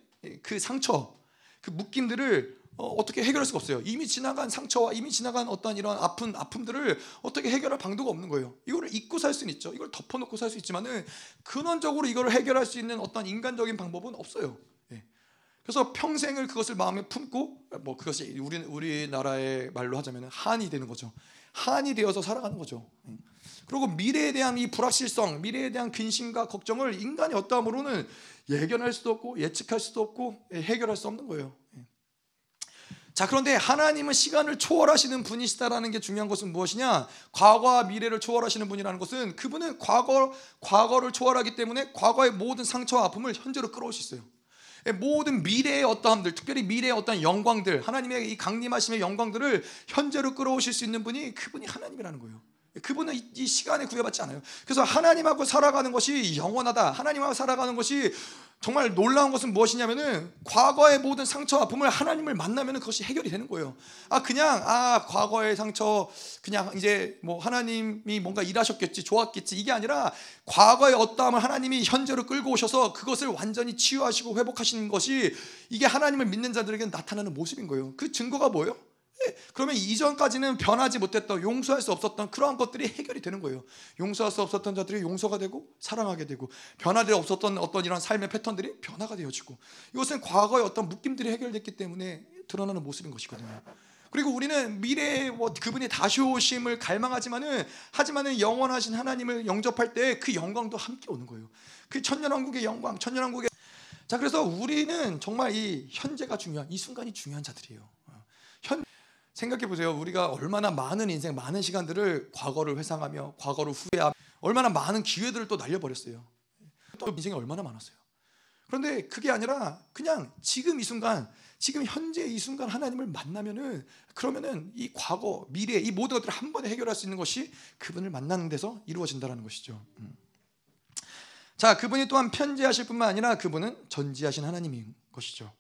Speaker 1: 그 상처, 그 묶임들을 어, 떻게 해결할 수가 없어요. 이미 지나간 상처와 이미 지나간 어떤 이런 아픈 아픔들을 어떻게 해결할 방도가 없는 거예요. 이거를 잊고 살 수는 있죠. 이걸 덮어놓고 살 수 있지만은 근원적으로 이걸 해결할 수 있는 어떤 인간적인 방법은 없어요. 예. 그래서 평생을 그것을 마음에 품고 뭐 그것이 우리 우리나라의 말로 하자면 한이 되는 거죠. 한이 되어서 살아가는 거죠. 예. 그리고 미래에 대한 이 불확실성, 미래에 대한 근심과 걱정을 인간이 어떠함으로는 예견할 수도 없고 예측할 수도 없고 예, 해결할 수 없는 거예요. 자, 그런데 하나님은 시간을 초월하시는 분이시다라는 게 중요한 것은 무엇이냐? 과거와 미래를 초월하시는 분이라는 것은 그분은 과거 과거를 초월하기 때문에 과거의 모든 상처와 아픔을 현재로 끌어올 수 있어요. 예, 모든 미래의 어떠함들, 특별히 미래의 어떤 영광들, 하나님의 이 강림하심의 영광들을 현재로 끌어오실 수 있는 분이 그분이 하나님이라는 거예요. 그분은 이 시간에 구애받지 않아요. 그래서 하나님하고 살아가는 것이 영원하다. 하나님하고 살아가는 것이 정말 놀라운 것은 무엇이냐면은 과거의 모든 상처 아픔을 하나님을 만나면은 그것이 해결이 되는 거예요. 아 그냥 아 과거의 상처 그냥 이제 뭐 하나님이 뭔가 일하셨겠지 좋았겠지 이게 아니라 과거의 어떠함을 하나님이 현재로 끌고 오셔서 그것을 완전히 치유하시고 회복하시는 것이 이게 하나님을 믿는 자들에게 나타나는 모습인 거예요. 그 증거가 뭐예요? 그러면 이전까지는 변하지 못했던 용서할 수 없었던 그러한 것들이 해결이 되는 거예요. 용서할 수 없었던 자들이 용서가 되고 사랑하게 되고 변화될 없었던 어떤 이런 삶의 패턴들이 변화가 되어지고 이것은 과거의 어떤 묶임들이 해결됐기 때문에 드러나는 모습인 것이거든요. 그리고 우리는 미래에 뭐 그분이 다시 오심을 갈망하지만은 하지만은 영원하신 하나님을 영접할 때 그 영광도 함께 오는 거예요. 그 천년왕국의 영광, 천년왕국의 자 그래서 우리는 정말 이 현재가 중요한 이 순간이 중요한 자들이에요. 현 생각해 보세요. 우리가 얼마나 많은 인생, 많은 시간들을 과거를 회상하며 과거를 후회하며 얼마나 많은 기회들을 또 날려버렸어요. 또 인생이 얼마나 많았어요. 그런데 그게 아니라 그냥 지금 이 순간, 지금 현재 이 순간 하나님을 만나면은 그러면은 이 과거, 미래 이 모든 것들을 한 번에 해결할 수 있는 것이 그분을 만나는 데서 이루어진다는 것이죠. 음. 자, 그분이 또한 편지하실 뿐만 아니라 그분은 전지하신 하나님인 것이죠.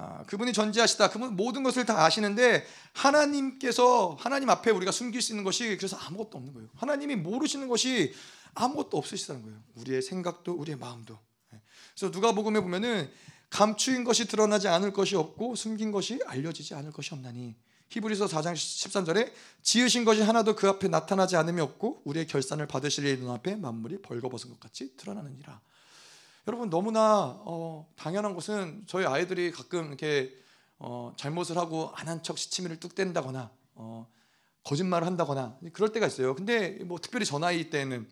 Speaker 1: 아, 그분이 전지하시다. 그분 모든 것을 다 아시는데 하나님께서 하나님 앞에 우리가 숨길 수 있는 것이 그래서 아무것도 없는 거예요. 하나님이 모르시는 것이 아무것도 없으시다는 거예요. 우리의 생각도 우리의 마음도. 예. 그래서 누가복음에 보면은 감추인 것이 드러나지 않을 것이 없고 숨긴 것이 알려지지 않을 것이 없나니 히브리서 4장 13절에 지으신 것이 하나도 그 앞에 나타나지 않음이 없고 우리의 결산을 받으실 이 눈앞에 만물이 벌거벗은 것 같이 드러나느니라. 여러분 너무나 어, 당연한 것은 저희 아이들이 가끔 이렇게 어, 잘못을 하고 안 한 척 시치미를 뚝 뗀다거나 어, 거짓말을 한다거나 그럴 때가 있어요. 근데 뭐 특별히 저 나이 때는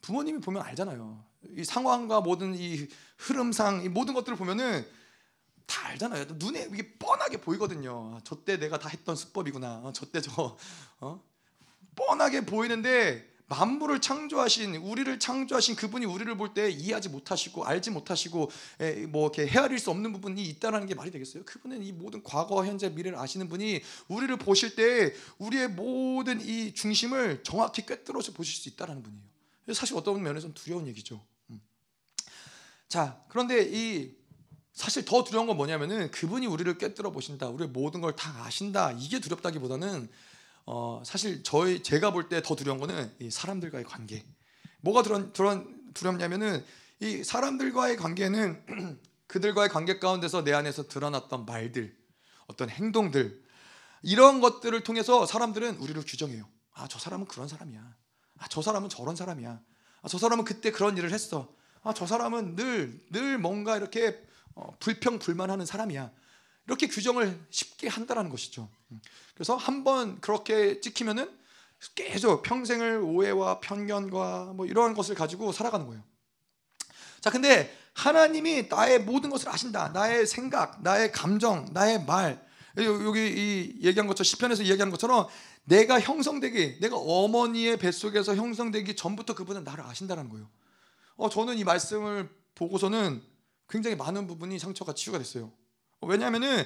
Speaker 1: 부모님이 보면 알잖아요. 이 상황과 모든 이 흐름상 이 모든 것들을 보면은 다 알잖아요. 눈에 이게 뻔하게 보이거든요. 저때 내가 다 했던 수법이구나. 어, 저때 저 어? 뻔하게 보이는데 만물을 창조하신 우리를 창조하신 그분이 우리를 볼 때 이해하지 못하시고 알지 못하시고 뭐 이렇게 헤아릴 수 없는 부분이 있다라는 게 말이 되겠어요? 그분은 이 모든 과거, 현재, 미래를 아시는 분이 우리를 보실 때 우리의 모든 이 중심을 정확히 꿰뚫어서 보실 수 있다라는 분이에요. 사실 어떤 면에서는 두려운 얘기죠. 음. 자, 그런데 이 사실 더 두려운 건 뭐냐면은 그분이 우리를 꿰뚫어 보신다, 우리의 모든 걸 다 아신다 이게 두렵다기보다는 어, 사실 저희 제가 볼 때 더 두려운 거는 이 사람들과의 관계. 뭐가 두려, 두려, 두렵냐면은 이 사람들과의 관계는 [clears throat] 그들과의 관계 가운데서 내 안에서 드러났던 말들, 어떤 행동들 이런 것들을 통해서 사람들은 우리를 규정해요. 아, 저 사람은 그런 사람이야. 아, 저 사람은 저런 사람이야. 아, 저 사람은 그때 그런 일을 했어. 아, 저 사람은 늘 늘 뭔가 이렇게 어, 불평 불만하는 사람이야. 이렇게 규정을 쉽게 한다라는 것이죠. 그래서 한 번 그렇게 찍히면은 계속 평생을 오해와 편견과 뭐 이러한 것을 가지고 살아가는 거예요. 자, 근데 하나님이 나의 모든 것을 아신다. 나의 생각, 나의 감정, 나의 말. 여기 이 얘기한 것처럼 시편에서 이야기한 것처럼 내가 형성되기, 내가 어머니의 뱃속에서 형성되기 전부터 그분은 나를 아신다는 거예요. 어, 저는 이 말씀을 보고서는 굉장히 많은 부분이 상처가 치유가 됐어요. 왜냐하면은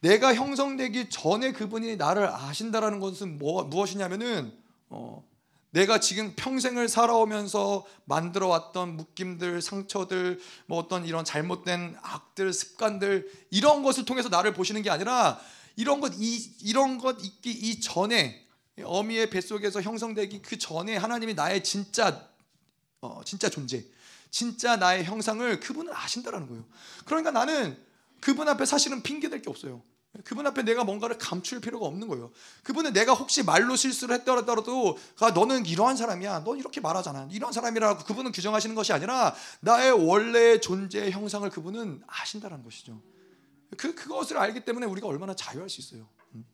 Speaker 1: 내가 형성되기 전에 그분이 나를 아신다라는 것은 뭐, 무엇이냐면은 어, 내가 지금 평생을 살아오면서 만들어 왔던 묶임들, 상처들, 뭐 어떤 이런 잘못된 악들, 습관들 이런 것을 통해서 나를 보시는 게 아니라 이런 것 이, 이런 것 있기 이전에 어미의 뱃속에서 형성되기 그 전에 하나님이 나의 진짜 어, 진짜 존재, 진짜 나의 형상을 그분은 아신다라는 거예요. 그러니까 나는 그분 앞에 사실은 핑계 댈 게 없어요. 그분 앞에 내가 뭔가를 감출 필요가 없는 거예요. 그분은 내가 혹시 말로 실수를 했더라도 아, 너는 이러한 사람이야. 넌 이렇게 말하잖아. 이런 사람이라고 그분은 규정하시는 것이 아니라 나의 원래 존재의 형상을 그분은 아신다라는 것이죠. 그 그것을 알기 때문에 우리가 얼마나 자유할 수 있어요. 음.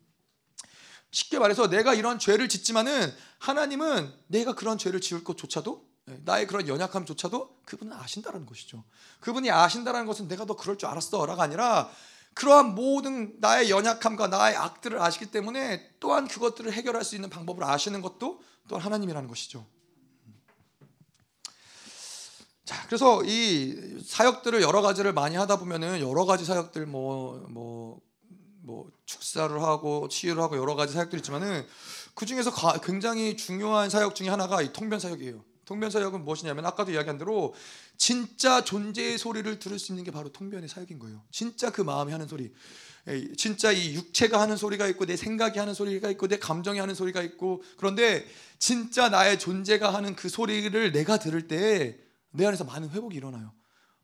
Speaker 1: 쉽게 말해서 내가 이런 죄를 짓지만은 하나님은 내가 그런 죄를 지을 것조차도 예, 나의 그런 연약함조차도 그분은 아신다라는 것이죠. 그분이 아신다라는 것은 내가 너 그럴 줄 알았어라가 아니라 그러한 모든 나의 연약함과 나의 악들을 아시기 때문에 또한 그것들을 해결할 수 있는 방법을 아시는 것도 또한 하나님이라는 것이죠. 자, 그래서 이 사역들을 여러 가지를 많이 하다 보면은 여러 가지 사역들 뭐뭐뭐 축사를 하고 치유를 하고 여러 가지 사역들이 있지만은 그 중에서 굉장히 중요한 사역 중에 하나가 이 통변 사역이에요. 통변 사역은 무엇이냐면 아까도 이야기한 대로 진짜 존재의 소리를 들을 수 있는 게 바로 통변의 사역인 거예요. 진짜 그 마음이 하는 소리. 진짜 이 육체가 하는 소리가 있고 내 생각이 하는 소리가 있고 내 감정이 하는 소리가 있고 그런데 진짜 나의 존재가 하는 그 소리를 내가 들을 때 내 안에서 많은 회복이 일어나요.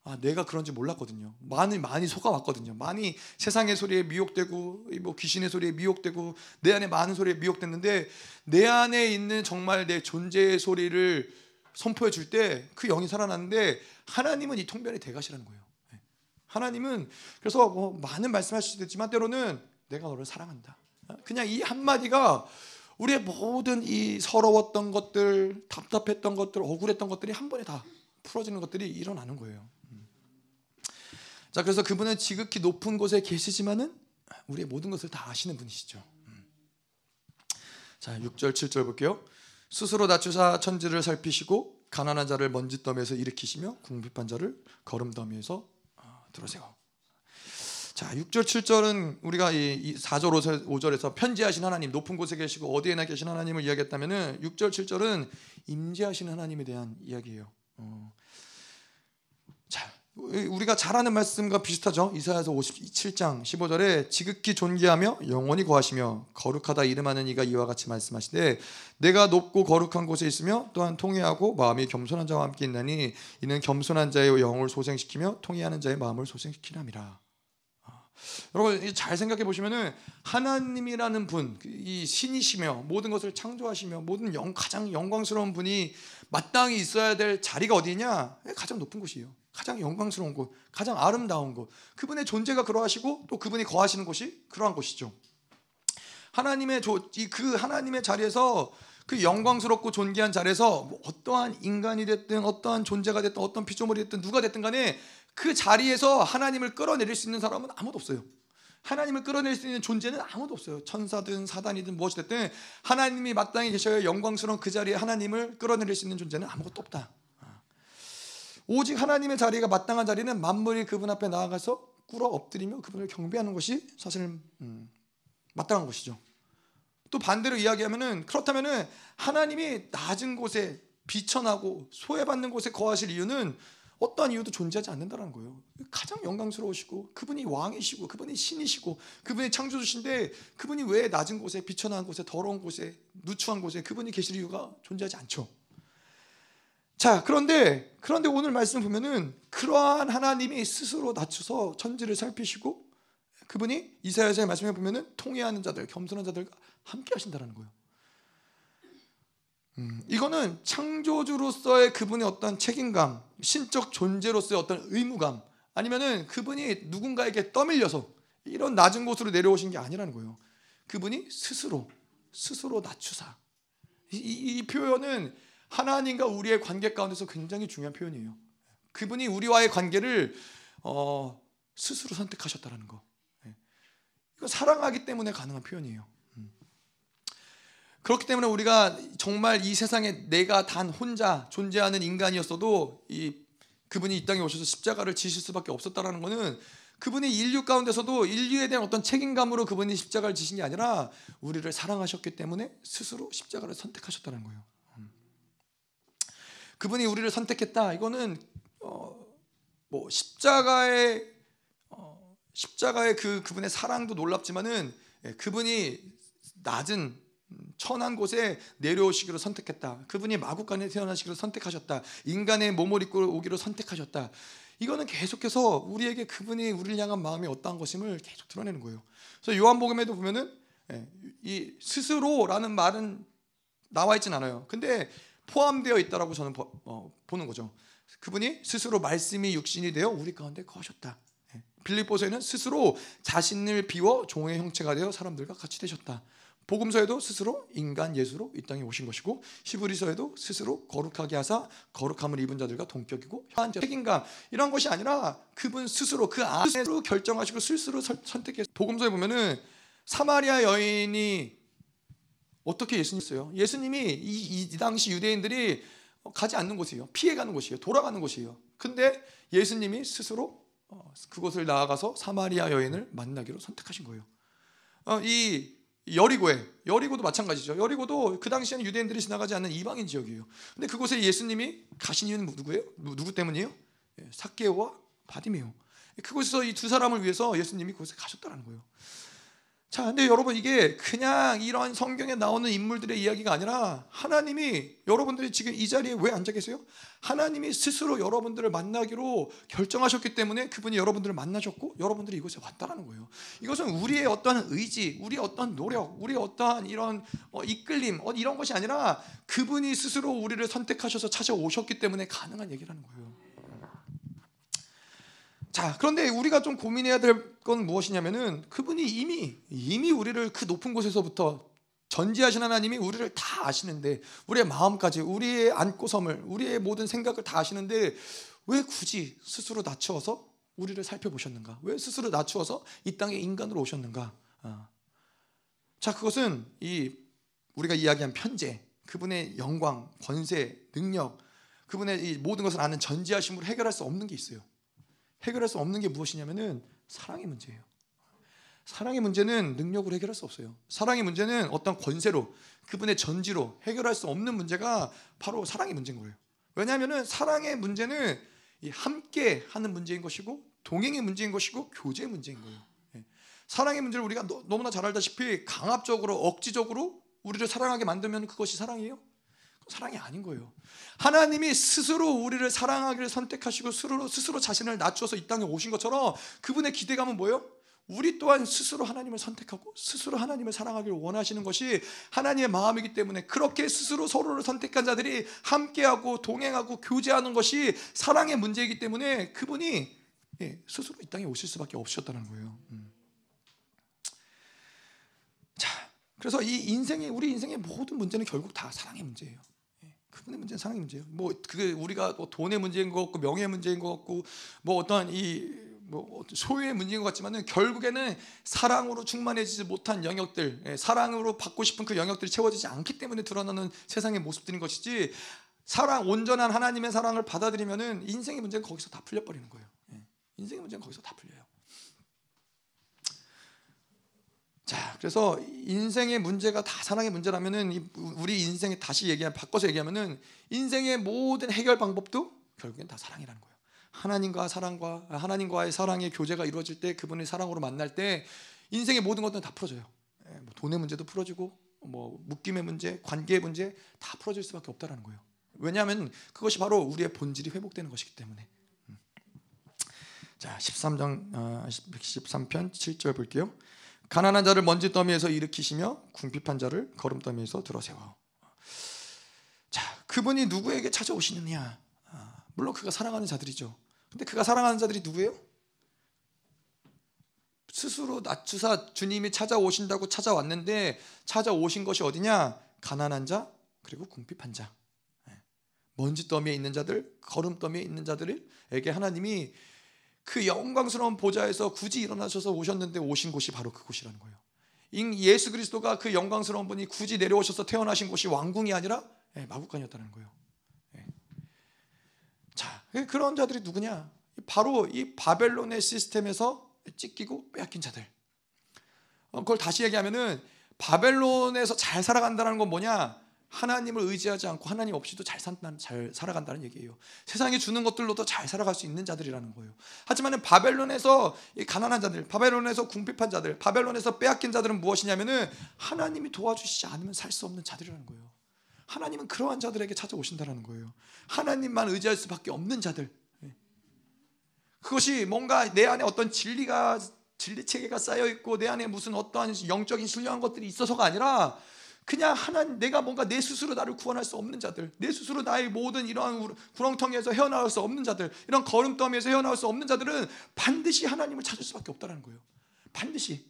Speaker 1: 아, 내가 그런지 몰랐거든요. 많이 많이 속아왔거든요. 많이 세상의 소리에 미혹되고 뭐 귀신의 소리에 미혹되고 내 안에 많은 소리에 미혹됐는데 내 안에 있는 정말 내 존재의 소리를 선포해 줄 때 그 영이 살아났는데 하나님은 이 통변의 대가시라는 거예요. 네. 하나님은 그래서 뭐 많은 말씀하시지만 때로는 내가 너를 사랑한다. 그냥 이 한마디가 우리의 모든 이 서러웠던 것들, 답답했던 것들, 억울했던 것들이 한 번에 다 풀어지는 것들이 일어나는 거예요. 음. 자, 그래서 그분은 지극히 높은 곳에 계시지만은 우리의 모든 것을 다 아시는 분이시죠. 음. 자, 6절, 7절 볼게요. 스스로 낮추사 천지를 살피시고 가난한 자를 먼지더미에서 일으키시며 궁핍한 자를 거름더미에서 어, 들어세요. 자, 6절 7절은 우리가 이 4절 5절에서 편지하신 하나님 높은 곳에 계시고 어디에나 계신 하나님을 이야기했다면은 6절 7절은 임재하신 하나님에 대한 이야기예요. 어. 자, 우리가 잘 아는 말씀과 비슷하죠. 이사야서 57장 15절에 지극히 존귀하며 영원히 거하시며 거룩하다 이름하는 이가 이와 같이 말씀하시되 내가 높고 거룩한 곳에 있으며 또한 통회하고 마음이 겸손한 자와 함께 있나니 이는 겸손한 자의 영을 소생시키며 통회하는 자의 마음을 소생시키람이라. 아, 여러분 잘 생각해 보시면은 하나님이라는 분, 이 신이시며 모든 것을 창조하시며 모든 영, 가장 영광스러운 분이 마땅히 있어야 될 자리가 어디냐? 가장 높은 곳이에요. 가장 영광스러운 곳, 가장 아름다운 곳. 그분의 존재가 그러하시고 또 그분이 거하시는 곳이 그러한 곳이죠. 하나님의 그 하나님의 자리에서 그 영광스럽고 존귀한 자리에서 뭐 어떠한 인간이 됐든 어떠한 존재가 됐든 어떤 피조물이 됐든 누가 됐든 간에 그 자리에서 하나님을 끌어내릴 수 있는 사람은 아무도 없어요. 하나님을 끌어낼 수 있는 존재는 아무도 없어요. 천사든 사단이든 무엇이 됐든 하나님이 마땅히 계셔야 영광스러운 그 자리에 하나님을 끌어내릴 수 있는 존재는 아무것도 없다. 오직 하나님의 자리가 마땅한 자리는 만물이 그분 앞에 나아가서 꿇어 엎드리며 그분을 경배하는 것이 사실 음, 마땅한 것이죠. 또 반대로 이야기하면은 그렇다면은 하나님이 낮은 곳에 비천하고 소외받는 곳에 거하실 이유는 어떠한 이유도 존재하지 않는다는 거예요. 가장 영광스러우시고 그분이 왕이시고 그분이 신이시고 그분이 창조주신데 그분이 왜 낮은 곳에 비천한 곳에 더러운 곳에 누추한 곳에 그분이 계실 이유가 존재하지 않죠. 자, 그런데 그런데 오늘 말씀 보면은 그러한 하나님이 스스로 낮춰서 천지를 살피시고 그분이 이사야서의 말씀에 보면은 통회하는 자들, 겸손한 자들과 함께 하신다라는 거예요. 음, 이거는 창조주로서의 그분의 어떤 책임감, 신적 존재로서의 어떤 의무감, 아니면은 그분이 누군가에게 떠밀려서 이런 낮은 곳으로 내려오신 게 아니라는 거예요. 그분이 스스로 스스로 낮추사. 이, 이, 이 표현은 하나님과 우리의 관계 가운데서 굉장히 중요한 표현이에요. 그분이 우리와의 관계를 어, 스스로 선택하셨다는 거. 예. 이거 사랑하기 때문에 가능한 표현이에요. 음. 그렇기 때문에 우리가 정말 이 세상에 내가 단 혼자 존재하는 인간이었어도 이 그분이 이 땅에 오셔서 십자가를 지실 수밖에 없었다라는 것은 그분이 인류 가운데서도 인류에 대한 어떤 책임감으로 그분이 십자가를 지신 게 아니라 우리를 사랑하셨기 때문에 스스로 십자가를 선택하셨다는 거예요. 음. 그분이 우리를 선택했다. 이거는 어, 뭐 십자가의 어, 십자가의 그 그분의 사랑도 놀랍지만은 예, 그분이 낮은 천한 곳에 내려오시기로 선택했다. 그분이 마국간에 태어나시기로 선택하셨다. 인간의 몸을 입고 오기로 선택하셨다. 이거는 계속해서 우리에게 그분이 우리를 향한 마음이 어떠한 것임을 계속 드러내는 거예요. 그래서 요한복음에도 보면은 예, 이 스스로라는 말은 나와 있진 않아요. 근데 포함되어 있다라고 저는 어, 보는 거죠. 그분이 스스로 말씀이 육신이 되어 우리 가운데 거하셨다. 예. 빌립보서에는 스스로 자신을 비워 종의 형체가 되어 사람들과 같이 되셨다. 복음서에도 스스로 인간 예수로 이 땅에 오신 것이고 히브리서에도 스스로 거룩하게 하사 거룩함을 입은 자들과 동격이고 현재 책임감 이런 것이 아니라 그분 스스로 그 안으로 결정하시고 스스로 선택해서 복음서에 보면은 사마리아 여인이 어떻게 예수님이었어요? 예수님이 이, 이 당시 유대인들이 가지 않는 곳이에요. 피해가는 곳이에요. 돌아가는 곳이에요. 근데 예수님이 스스로 어, 그곳을 나아가서 사마리아 여인을 만나기로 선택하신 거예요. 어, 이 여리고에 여리고도 마찬가지죠. 여리고도 그 당시에는 유대인들이 지나가지 않는 이방인 지역이에요. 근데 그곳에 예수님이 가신 이유는 누구예요? 누구 때문이에요? 예, 사케오와 바디메오. 그곳에서 이 두 사람을 위해서 예수님이 그곳에 가셨다는 거예요. 자, 근데 여러분 이게 그냥 이런 성경에 나오는 인물들의 이야기가 아니라 하나님이 여러분들이 지금 이 자리에 왜 앉아 계세요? 하나님이 스스로 여러분들을 만나기로 결정하셨기 때문에 그분이 여러분들을 만나셨고 여러분들이 이곳에 왔다라는 거예요. 이것은 우리의 어떠한 의지, 우리의 어떤 노력, 우리의 어떠한 이런 어, 이끌림 어, 이런 것이 아니라 그분이 스스로 우리를 선택하셔서 찾아오셨기 때문에 가능한 얘기라는 거예요. 자, 그런데 우리가 좀 고민해야 될 건 무엇이냐면은 그분이 이미 이미 우리를 그 높은 곳에서부터 전지하신 하나님이 우리를 다 아시는데 우리의 마음까지 우리의 안고섬을 우리의 모든 생각을 다 아시는데 왜 굳이 스스로 낮추어서 우리를 살펴보셨는가? 왜 스스로 낮추어서 이 땅에 인간으로 오셨는가? 아. 자, 그것은 이 우리가 이야기한 편재, 그분의 영광, 권세, 능력, 그분의 이 모든 것을 아는 전지하심으로 해결할 수 없는 게 있어요. 해결할 수 없는 게 무엇이냐면은 사랑의 문제예요. 사랑의 문제는 능력으로 해결할 수 없어요. 사랑의 문제는 어떤 권세로 그분의 전지로 해결할 수 없는 문제가 바로 사랑의 문제인 거예요. 왜냐하면은 사랑의 문제는 함께 하는 문제인 것이고 동행의 문제인 것이고 교제의 문제인 거예요. 예. 사랑의 문제를 우리가 너무나 잘 알다시피 강압적으로 억지적으로 우리를 사랑하게 만들면 그것이 사랑이에요? 사랑이 아닌 거예요. 하나님이 스스로 우리를 사랑하기를 선택하시고 스스로, 스스로 자신을 낮춰서 이 땅에 오신 것처럼 그분의 기대감은 뭐예요? 우리 또한 스스로 하나님을 선택하고 스스로 하나님을 사랑하기를 원하시는 것이 하나님의 마음이기 때문에 그렇게 스스로 서로를 선택한 자들이 함께하고 동행하고 교제하는 것이 사랑의 문제이기 때문에 그분이 예, 스스로 이 땅에 오실 수밖에 없으셨다는 거예요. 음. 자, 그래서 이 인생의 우리 인생의 모든 문제는 결국 다 사랑의 문제예요. 그분의 문제는 사랑의 문제예요. 뭐 그게 우리가 뭐 돈의 문제인 것 같고 명예의 문제인 것 같고 뭐 어떤 이뭐 소유의 문제인 것 같지만은 결국에는 사랑으로 충만해지지 못한 영역들, 예, 사랑으로 받고 싶은 그 영역들이 채워지지 않기 때문에 드러나는 세상의 모습들인 것이지 사랑 온전한 하나님의 사랑을 받아들이면은 인생의 문제는 거기서 다 풀려 버리는 거예요. 예, 인생의 문제는 거기서 다 풀려요. 자, 그래서 인생의 문제가 다 사랑의 문제라면은 우리 인생에 다시 얘기하면 바꿔서 얘기하면은 인생의 모든 해결 방법도 결국엔 다 사랑이라는 거예요. 하나님과 사랑과 하나님과의 사랑의 교제가 이루어질 때 그분의 사랑으로 만날 때 인생의 모든 것들은 다 풀어져요. 예, 뭐 돈의 문제도 풀어지고 뭐 묶임의 문제, 관계의 문제 다 풀어질 수밖에 없다라는 거예요. 왜냐하면 그것이 바로 우리의 본질이 회복되는 것이기 때문에. 음. 자, 13장 113편 7절 볼게요. 가난한 자를 먼지 더미에서 일으키시며 궁핍한 자를 걸음 더미에서 들어세워. 자, 그분이 누구에게 찾아오시느냐? 아, 물론 그가 사랑하는 자들이죠. 근데 그가 사랑하는 자들이 누구예요? 스스로 낮추사 주님이 찾아오신다고 찾아왔는데 찾아오신 것이 어디냐? 가난한 자 그리고 궁핍한 자. 예. 먼지 더미에 있는 자들, 걸음 더미에 있는 자들에게 하나님이 그 영광스러운 보좌에서 굳이 일어나셔서 오셨는데 오신 곳이 바로 그곳이라는 거예요. 예수 그리스도가 그 영광스러운 분이 굳이 내려오셔서 태어나신 곳이 왕궁이 아니라 예, 마국간이었다는 거예요. 예. 자, 그런 자들이 누구냐? 바로 이 바벨론의 시스템에서 찢기고 빼앗긴 자들. 어, 그걸 다시 얘기하면은 바벨론에서 잘 살아간다는 건 뭐냐? 하나님을 의지하지 않고 하나님 없이도 잘, 산다, 잘 살아간다는 얘기예요. 세상이 주는 것들로도 잘 살아갈 수 있는 자들이라는 거예요. 하지만 바벨론에서 가난한 자들, 바벨론에서 궁핍한 자들, 바벨론에서 빼앗긴 자들은 무엇이냐면은 하나님이 도와주시지 않으면 살 수 없는 자들이라는 거예요. 하나님은 그러한 자들에게 찾아오신다라는 거예요. 하나님만 의지할 수밖에 없는 자들. 예. 그것이 뭔가 내 안에 어떤 진리가 진리 체계가 쌓여 있고 내 안에 무슨 어떠한 영적인 신령한 것들이 있어서가 아니라 그냥 하나님 내가 뭔가 내 스스로 나를 구원할 수 없는 자들 내 스스로 나의 모든 이러한 구렁텅이에서 헤어나올 수 없는 자들 이런 걸음더미에서 헤어나올 수 없는 자들은 반드시 하나님을 찾을 수밖에 없다는 거예요. 반드시.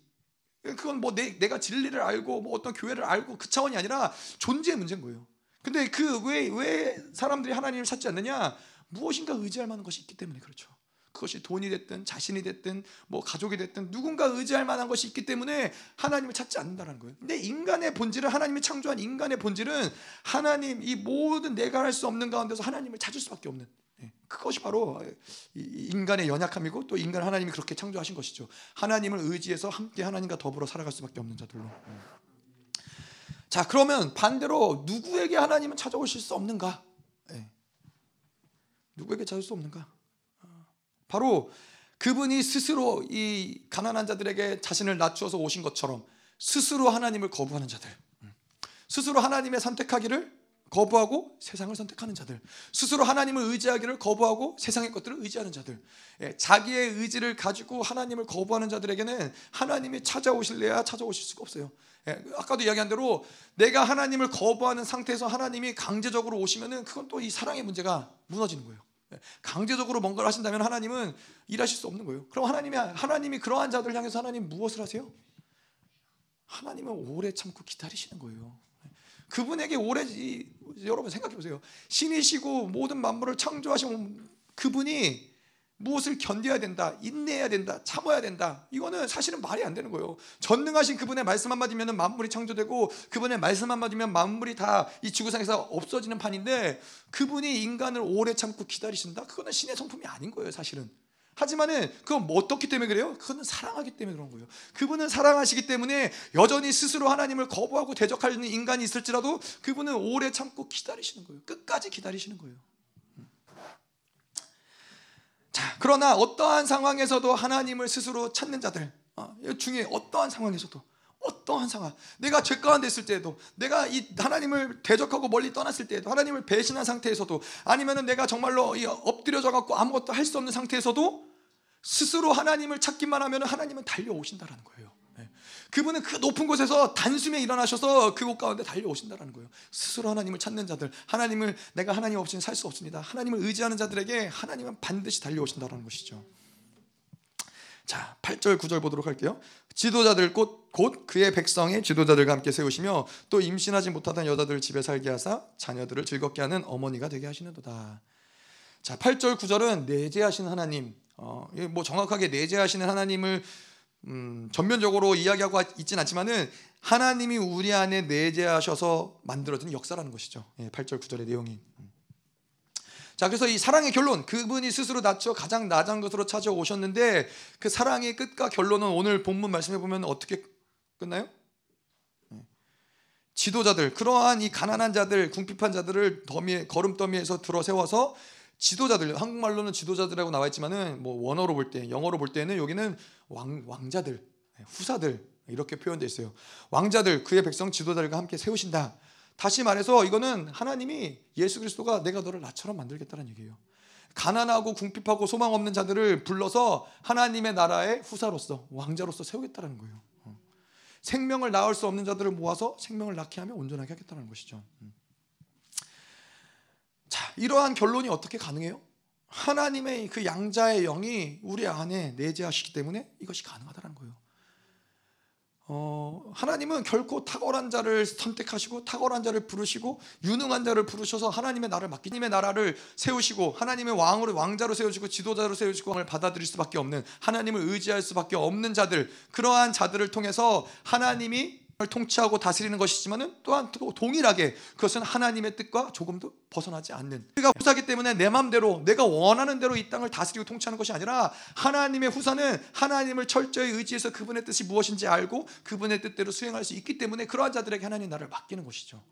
Speaker 1: 그건 뭐 내, 내가 진리를 알고 뭐 어떤 교회를 알고 그 차원이 아니라 존재의 문제인 거예요. 근데 그 왜 왜 사람들이 하나님을 찾지 않느냐? 무엇인가 의지할 만한 것이 있기 때문에 그렇죠 그것이 돈이 됐든 자신이 됐든 뭐 가족이 됐든 누군가 의지할 만한 것이 있기 때문에 하나님을 찾지 않는다는 거예요. 근데 인간의 본질은 하나님이 창조한 인간의 본질은 하나님 이 모든 내가 할 수 없는 가운데서 하나님을 찾을 수밖에 없는 예, 그것이 바로 인간의 연약함이고 또 인간 하나님이 그렇게 창조하신 것이죠. 하나님을 의지해서 함께 하나님과 더불어 살아갈 수밖에 없는 자들로. 예. 자 그러면 반대로 누구에게 하나님은 찾아오실 수 없는가? 예. 누구에게 찾을 수 없는가? 바로 그분이 스스로 이 가난한 자들에게 자신을 낮추어서 오신 것처럼 스스로 하나님을 거부하는 자들, 스스로 하나님의 선택하기를 거부하고 세상을 선택하는 자들, 스스로 하나님을 의지하기를 거부하고 세상의 것들을 의지하는 자들, 예, 자기의 의지를 가지고 하나님을 거부하는 자들에게는 하나님이 찾아오실래야 찾아오실 수가 없어요. 예, 아까도 이야기한 대로 내가 하나님을 거부하는 상태에서 하나님이 강제적으로 오시면은 그건 또 이 사랑의 문제가 무너지는 거예요. 강제적으로 뭔가를 하신다면 하나님은 일하실 수 없는 거예요. 그럼 하나님이 하나님이 그러한 자들 향해서 하나님 무엇을 하세요? 하나님은 오래 참고 기다리시는 거예요. 그분에게 오래 여러분 생각해 보세요. 신이시고 모든 만물을 창조하신 그분이 무엇을 견뎌야 된다, 인내해야 된다, 참아야 된다. 이거는 사실은 말이 안 되는 거예요. 전능하신 그분의 말씀 한마디면 만물이 창조되고 그분의 말씀 한마디면 만물이 다 이 지구상에서 없어지는 판인데 그분이 인간을 오래 참고 기다리신다? 그거는 신의 성품이 아닌 거예요, 사실은. 하지만은 그건 뭐 어떻기 때문에 그래요? 그거는 사랑하기 때문에 그런 거예요. 그분은 사랑하시기 때문에 여전히 스스로 하나님을 거부하고 대적하는 인간이 있을지라도 그분은 오래 참고 기다리시는 거예요. 끝까지 기다리시는 거예요. 자, 그러나 어떠한 상황에서도 하나님을 스스로 찾는 자들 어, 중에 어떠한 상황에서도 어떠한 상황 내가 죄 가운데 있을 때에도 내가 이 하나님을 대적하고 멀리 떠났을 때에도 하나님을 배신한 상태에서도 아니면은 내가 정말로 엎드려져 갖고 아무것도 할 수 없는 상태에서도 스스로 하나님을 찾기만 하면 하나님은 달려오신다라는 거예요. 그분은 그 높은 곳에서 단숨에 일어나셔서 그곳 가운데 달려오신다라는 거예요. 스스로 하나님을 찾는 자들, 하나님을 내가 하나님 없이는 살 수 없습니다. 하나님을 의지하는 자들에게 하나님은 반드시 달려오신다라는 것이죠. 자, 8절 9절 보도록 할게요. 지도자들 곧, 곧 그의 백성의 지도자들과 함께 세우시며 또 임신하지 못하던 여자들 집에 살게 하사 자녀들을 즐겁게 하는 어머니가 되게 하시는도다. 자, 8절 9절은 내재하신 하나님, 어, 뭐 정확하게 내재하시는 하나님을 음, 전면적으로 이야기하고 있진 않지만은 하나님이 우리 안에 내재하셔서 만들어진 역사라는 것이죠. 예, 8절 9절의 내용이. 음. 자, 그래서 이 사랑의 결론, 그분이 스스로 낮춰 가장 낮은 것으로 찾아오셨는데 그 사랑의 끝과 결론은 오늘 본문 말씀해 보면 어떻게 끝나요? 예. 지도자들, 그러한 이 가난한 자들, 궁핍한 자들을 더미 걸음더미에서 들어 세워서 지도자들 한국말로는 지도자들이라고 나와 있지만은 뭐 원어로 볼 때, 영어로 볼 때는 여기는 왕 왕자들, 후사들 이렇게 표현되어 있어요. 왕자들 그의 백성 지도자들과 함께 세우신다. 다시 말해서 이거는 하나님이 예수 그리스도가 내가 너를 나처럼 만들겠다는 얘기예요. 가난하고 궁핍하고 소망 없는 자들을 불러서 하나님의 나라의 후사로서 왕자로서 세우겠다는 거예요. 어. 생명을 낳을 수 없는 자들을 모아서 생명을 낳게 하며 온전하게 하겠다는 것이죠. 음. 자, 이러한 결론이 어떻게 가능해요? 하나님의 그 양자의 영이 우리 안에 내재하시기 때문에 이것이 가능하다는 거예요. 어, 하나님은 결코 탁월한 자를 선택하시고 탁월한 자를 부르시고 유능한 자를 부르셔서 하나님의 나라를 맡기 님의 나라를 세우시고 하나님의 왕으로 왕자로 세우시고 지도자로 세우시고 왕을 받아들일 수밖에 없는 하나님을 의지할 수밖에 없는 자들 그러한 자들을 통해서 하나님이 통치하고 다스리는 것이지만은 또한 동일하게 그것은 하나님의 뜻과 조금도 벗어나지 않는 우리가 후사기 때문에 내 마음대로 내가 원하는 대로 이 땅을 다스리고 통치하는 것이 아니라 하나님의 후사는 하나님을 철저히 의지해서 그분의 뜻이 무엇인지 알고 그분의 뜻대로 수행할 수 있기 때문에 그러한 자들에게 하나님 나를 맡기는 것이죠.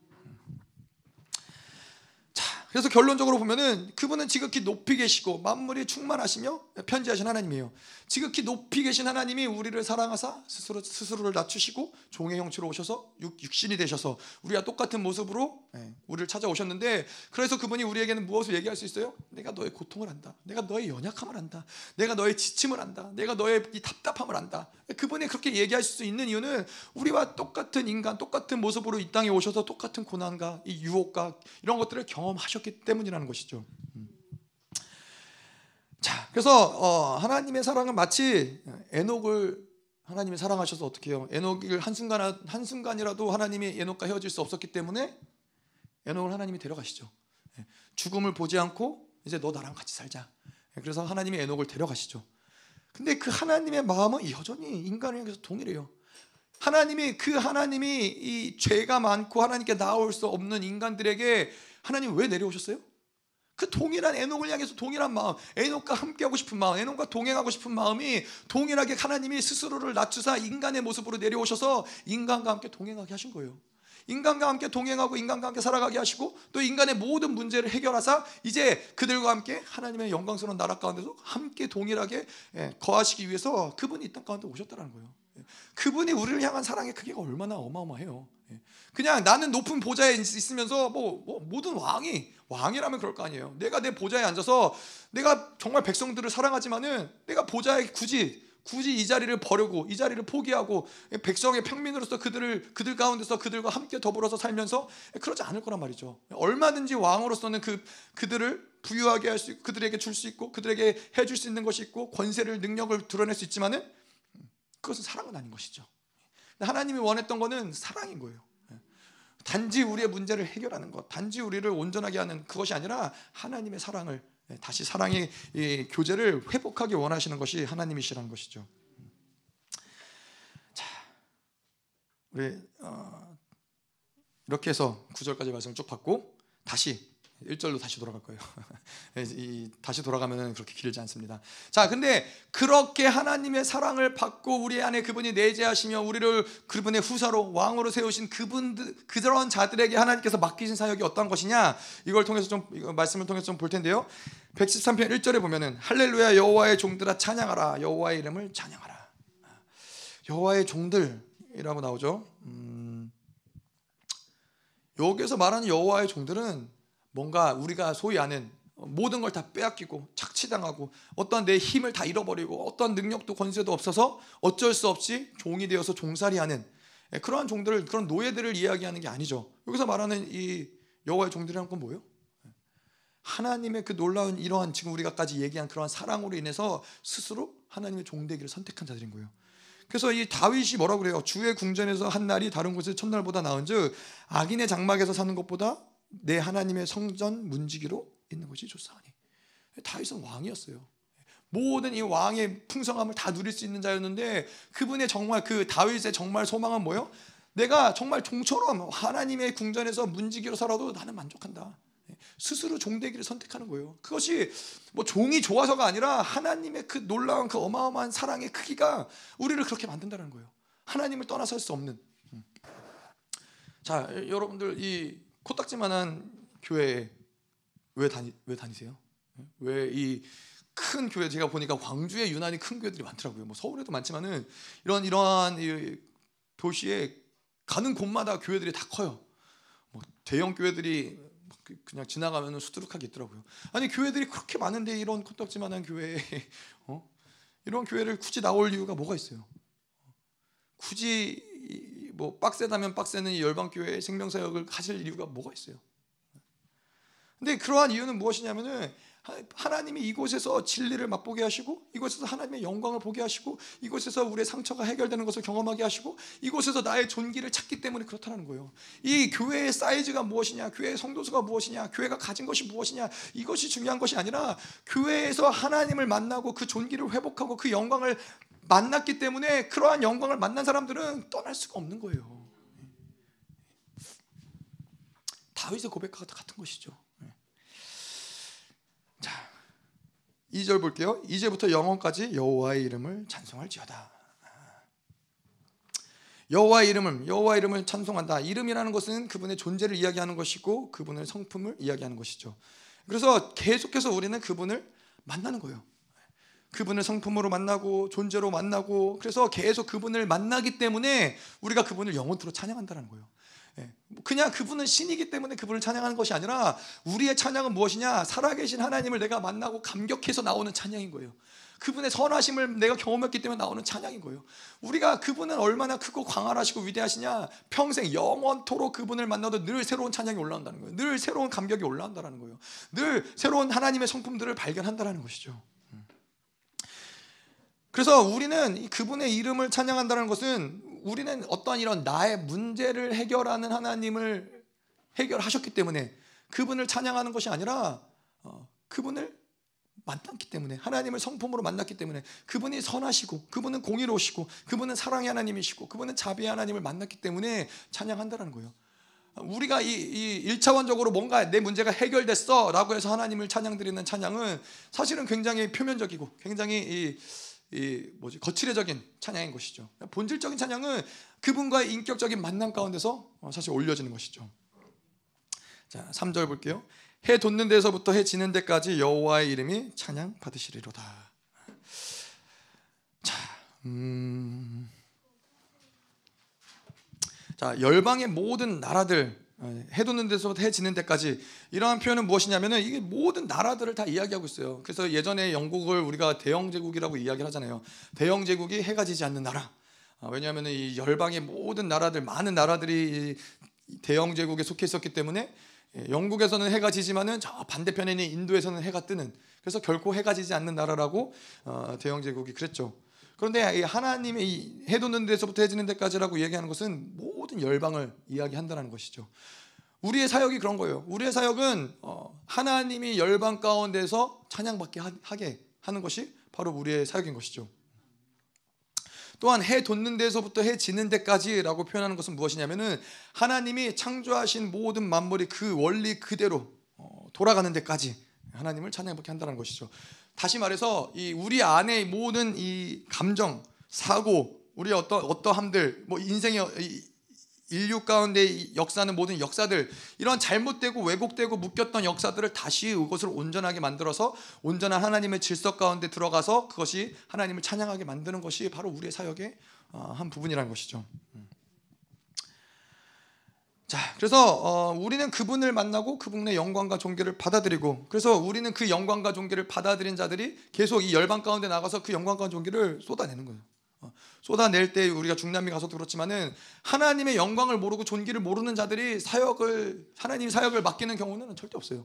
Speaker 1: 그래서 결론적으로 보면은 그분은 지극히 높이 계시고 만물이 충만하시며 편지하신 하나님이에요. 지극히 높이 계신 하나님이 우리를 사랑하사 스스로 스스로를 낮추시고 종의 형체로 오셔서 육, 신이 되셔서 우리와 똑같은 모습으로 예, 우리를 찾아오셨는데 그래서 그분이 우리에게는 무엇을 얘기할 수 있어요? 내가 너의 고통을 안다. 내가 너의 연약함을 안다. 내가 너의 지침을 안다. 내가 너의 이 답답함을 안다. 그분이 그렇게 얘기할 수 있는 이유는 우리와 똑같은 인간, 똑같은 모습으로 이 땅에 오셔서 똑같은 고난과 이 유혹과 이런 것들을 경험하셨기 때문이라는 것이죠. 음. 자, 그래서 어, 하나님의 사랑은 마치 에녹을 하나님이 사랑하셔서 어떻게 해요? 에녹을 한순간 한순간이라도 하나님이 에녹과 헤어질 수 없었기 때문에 에녹을 하나님이 데려가시죠. 예, 죽음을 보지 않고 이제 너 나랑 같이 살자. 예, 그래서 하나님이 에녹을 데려가시죠. 근데 그 하나님의 마음은 여전히 인간을 향해서 동일해요. 하나님이 그 하나님이 이 죄가 많고 하나님께 나올 수 없는 인간들에게 하나님 왜 내려오셨어요? 그 동일한 에녹을 향해서 동일한 마음, 에녹과 함께하고 싶은 마음, 에녹과 동행하고 싶은 마음이 동일하게 하나님이 스스로를 낮추사 인간의 모습으로 내려오셔서 인간과 함께 동행하게 하신 거예요. 인간과 함께 동행하고 인간과 함께 살아가게 하시고 또 인간의 모든 문제를 해결하사 이제 그들과 함께 하나님의 영광스러운 나라 가운데서 함께 동일하게 예, 거하시기 위해서 그분이 이 땅 가운데 오셨다는 거예요. 예, 그분이 우리를 향한 사랑의 크기가 얼마나 어마어마해요. 예, 그냥 나는 높은 보좌에 있으면서 뭐, 뭐 모든 왕이 왕이라면 그럴 거 아니에요. 내가 내 보좌에 앉아서 내가 정말 백성들을 사랑하지만은 내가 보좌에 굳이 굳이 이 자리를 버리고 이 자리를 포기하고 백성의 평민으로서 그들을 그들 가운데서 그들과 함께 더불어서 살면서 그러지 않을 거란 말이죠. 얼마든지 왕으로서는 그 그들을 부유하게 할 수 있고 그들에게 줄 수 있고 그들에게 해줄 수 있는 것이 있고 권세를 능력을 드러낼 수 있지만은 그것은 사랑은 아닌 것이죠. 하나님이 원했던 것은 사랑인 거예요. 단지 우리의 문제를 해결하는 것, 단지 우리를 온전하게 하는 그것이 아니라 하나님의 사랑을 네, 다시 사랑의 교제를 회복하기 원하시는 것이 하나님이시라는 것이죠. 자, 우리 어, 이렇게 해서 9절까지 말씀 쭉 받고 다시 1절로 다시 돌아갈 거예요. [laughs] 이, 다시 돌아가면 그렇게 길지 않습니다. 자, 근데 그렇게 하나님의 사랑을 받고 우리 안에 그분이 내재하시며 우리를 그분의 후사로 왕으로 세우신 그분들 그런 자들에게 하나님께서 맡기신 사역이 어떤 것이냐? 이걸 통해서 좀 말씀을 통해서 좀 볼 텐데요. 113편 1절에 보면은 할렐루야 여호와의 종들아 찬양하라 여호와의 이름을 찬양하라. 여호와의 종들이라고 나오죠. 음, 여기서 말하는 여호와의 종들은 뭔가 우리가 소위 아는 모든 걸 다 빼앗기고 착취당하고 어떤 내 힘을 다 잃어버리고 어떤 능력도 권세도 없어서 어쩔 수 없이 종이 되어서 종살이하는 예, 그러한 종들을 그런 노예들을 이야기하는 게 아니죠. 여기서 말하는 이 여호와의 종들이란 건 뭐예요? 하나님의 그 놀라운 이러한 지금 우리가까지 얘기한 그러한 사랑으로 인해서 스스로 하나님의 종되기를 선택한 자들인 거예요. 그래서 이 다윗이 뭐라고 그래요? 주의 궁전에서 한 날이 다른 곳의 첫날보다 나은즉 악인의 장막에서 사는 것보다 내 하나님의 성전 문지기로 있는 것이 좋사하니 다윗은 왕이었어요. 모든 이 왕의 풍성함을 다 누릴 수 있는 자였는데 그분의 정말 그 다윗의 정말 소망은 뭐요? 내가 정말 종처럼 하나님의 궁전에서 문지기로 살아도 나는 만족한다. 스스로 종되기를 선택하는 거예요. 그것이 뭐 종이 좋아서가 아니라 하나님의 그 놀라운 그 어마어마한 사랑의 크기가 우리를 그렇게 만든다는 거예요. 하나님을 떠나서 할 수 없는. 음. 자, 여러분들 이 코딱지만한 교회에 왜 다니 왜 다니세요? 왜 이 큰 교회 제가 보니까 광주에 유난히 큰 교회들이 많더라고요. 뭐 서울에도 많지만은 이런 이러한 도시에 가는 곳마다 교회들이 다 커요. 뭐 대형 교회들이 그 그냥 지나가면 수두룩하게 있더라고요. 아니 교회들이 그렇게 많은데 이런 코딱지만한 교회 어? 이런 교회를 굳이 나올 이유가 뭐가 있어요? 굳이 뭐 빡세다면 빡세는 열방 교회 생명 사역을 하실 이유가 뭐가 있어요? 근데 그러한 이유는 무엇이냐면은 하나님이 이곳에서 진리를 맛보게 하시고 이곳에서 하나님의 영광을 보게 하시고 이곳에서 우리의 상처가 해결되는 것을 경험하게 하시고 이곳에서 나의 존귀를 찾기 때문에 그렇다는 거예요. 이 교회의 사이즈가 무엇이냐, 교회의 성도수가 무엇이냐, 교회가 가진 것이 무엇이냐 이것이 중요한 것이 아니라 교회에서 하나님을 만나고 그 존귀를 회복하고 그 영광을 만났기 때문에 그러한 영광을 만난 사람들은 떠날 수가 없는 거예요. 다윗의 고백과 같은 것이죠. 자, 2절 볼게요. 이제부터 영원까지 여호와의 이름을 찬송할지어다. 여호와의 이름을 여호와 이름을 찬송한다. 이름이라는 것은 그분의 존재를 이야기하는 것이고 그분의 성품을 이야기하는 것이죠. 그래서 계속해서 우리는 그분을 만나는 거예요. 그분을 성품으로 만나고 존재로 만나고 그래서 계속 그분을 만나기 때문에 우리가 그분을 영원토록 찬양한다는 거예요. 예. 그냥 그분은 신이기 때문에 그분을 찬양하는 것이 아니라 우리의 찬양은 무엇이냐? 살아계신 하나님을 내가 만나고 감격해서 나오는 찬양인 거예요. 그분의 선하심을 내가 경험했기 때문에 나오는 찬양인 거예요. 우리가 그분은 얼마나 크고 광활하시고 위대하시냐? 평생 영원토록 그분을 만나도 늘 새로운 찬양이 올라온다는 거예요. 늘 새로운 감격이 올라온다는 거예요. 늘 새로운 하나님의 성품들을 발견한다는 것이죠. 그래서 우리는 그분의 이름을 찬양한다는 것은 우리는 어떤 이런 나의 문제를 해결하는 하나님을 해결하셨기 때문에 그분을 찬양하는 것이 아니라 어, 그분을 만났기 때문에 하나님을 성품으로 만났기 때문에 그분이 선하시고 그분은 공의로우시고 그분은 사랑의 하나님이시고 그분은 자비의 하나님을 만났기 때문에 찬양한다는 거예요. 우리가 이, 이 1차원적으로 뭔가 내 문제가 해결됐어 라고 해서 하나님을 찬양드리는 찬양은 사실은 굉장히 표면적이고 굉장히 이, 이 뭐지 거칠해적인 찬양인 것이죠. 본질적인 찬양은 그분과의 인격적인 만남 가운데서 사실 올려지는 것이죠. 자, 3절 볼게요. 해 돋는 데서부터 해 지는 데까지 여호와의 이름이 찬양 받으시리로다. 자, 음, 자 열방의 모든 나라들 해 돋는 데서부터 해 지는 데까지 이러한 표현은 무엇이냐면은 이게 모든 나라들을 다 이야기하고 있어요. 그래서 예전에 영국을 우리가 대영 제국이라고 이야기를 하잖아요. 대영 제국이 해가 지지 않는 나라. 아, 왜냐하면 이 열방의 모든 나라들 많은 나라들이 대영 제국에 속해 있었기 때문에 예, 영국에서는 해가 지지만은 저 반대편에 있는 인도에서는 해가 뜨는 그래서 결코 해가 지지 않는 나라라고 어, 대영 제국이 그랬죠. 그런데 하나님의 해 돋는 데서부터 해지는 데까지라고 얘기하는 것은 모든 열방을 이야기한다는 것이죠. 우리의 사역이 그런 거예요. 우리의 사역은 어, 하나님이 열방 가운데서 찬양받게 하게 하는 것이 바로 우리의 사역인 것이죠. 또한 해 돋는 데서부터 해 지는 데까지라고 표현하는 것은 무엇이냐면은 하나님이 창조하신 모든 만물이 그 원리 그대로 어, 돌아가는 데까지 하나님을 찬양받게 한다는 것이죠. 다시 말해서 이 우리 안에 모든 이 감정, 사고, 우리 어떤 어떠함들, 뭐 인생의 인류 가운데 역사는 모든 역사들 이런 잘못되고 왜곡되고 묶였던 역사들을 다시 그것을 온전하게 만들어서 온전한 하나님의 질서 가운데 들어가서 그것이 하나님을 찬양하게 만드는 것이 바로 우리의 사역의 어, 한 부분이라는 것이죠. 음. 자, 그래서 어, 우리는 그분을 만나고 그분의 영광과 존귀를 받아들이고, 그래서 우리는 그 영광과 존귀를 받아들인 자들이 계속 이 열방 가운데 나가서 그 영광과 존귀를 쏟아내는 거예요. 어, 쏟아낼 때 우리가 중남미 가서도 그렇지만은 하나님의 영광을 모르고 존귀를 모르는 자들이 사역을 하나님 사역을 맡기는 경우는 절대 없어요.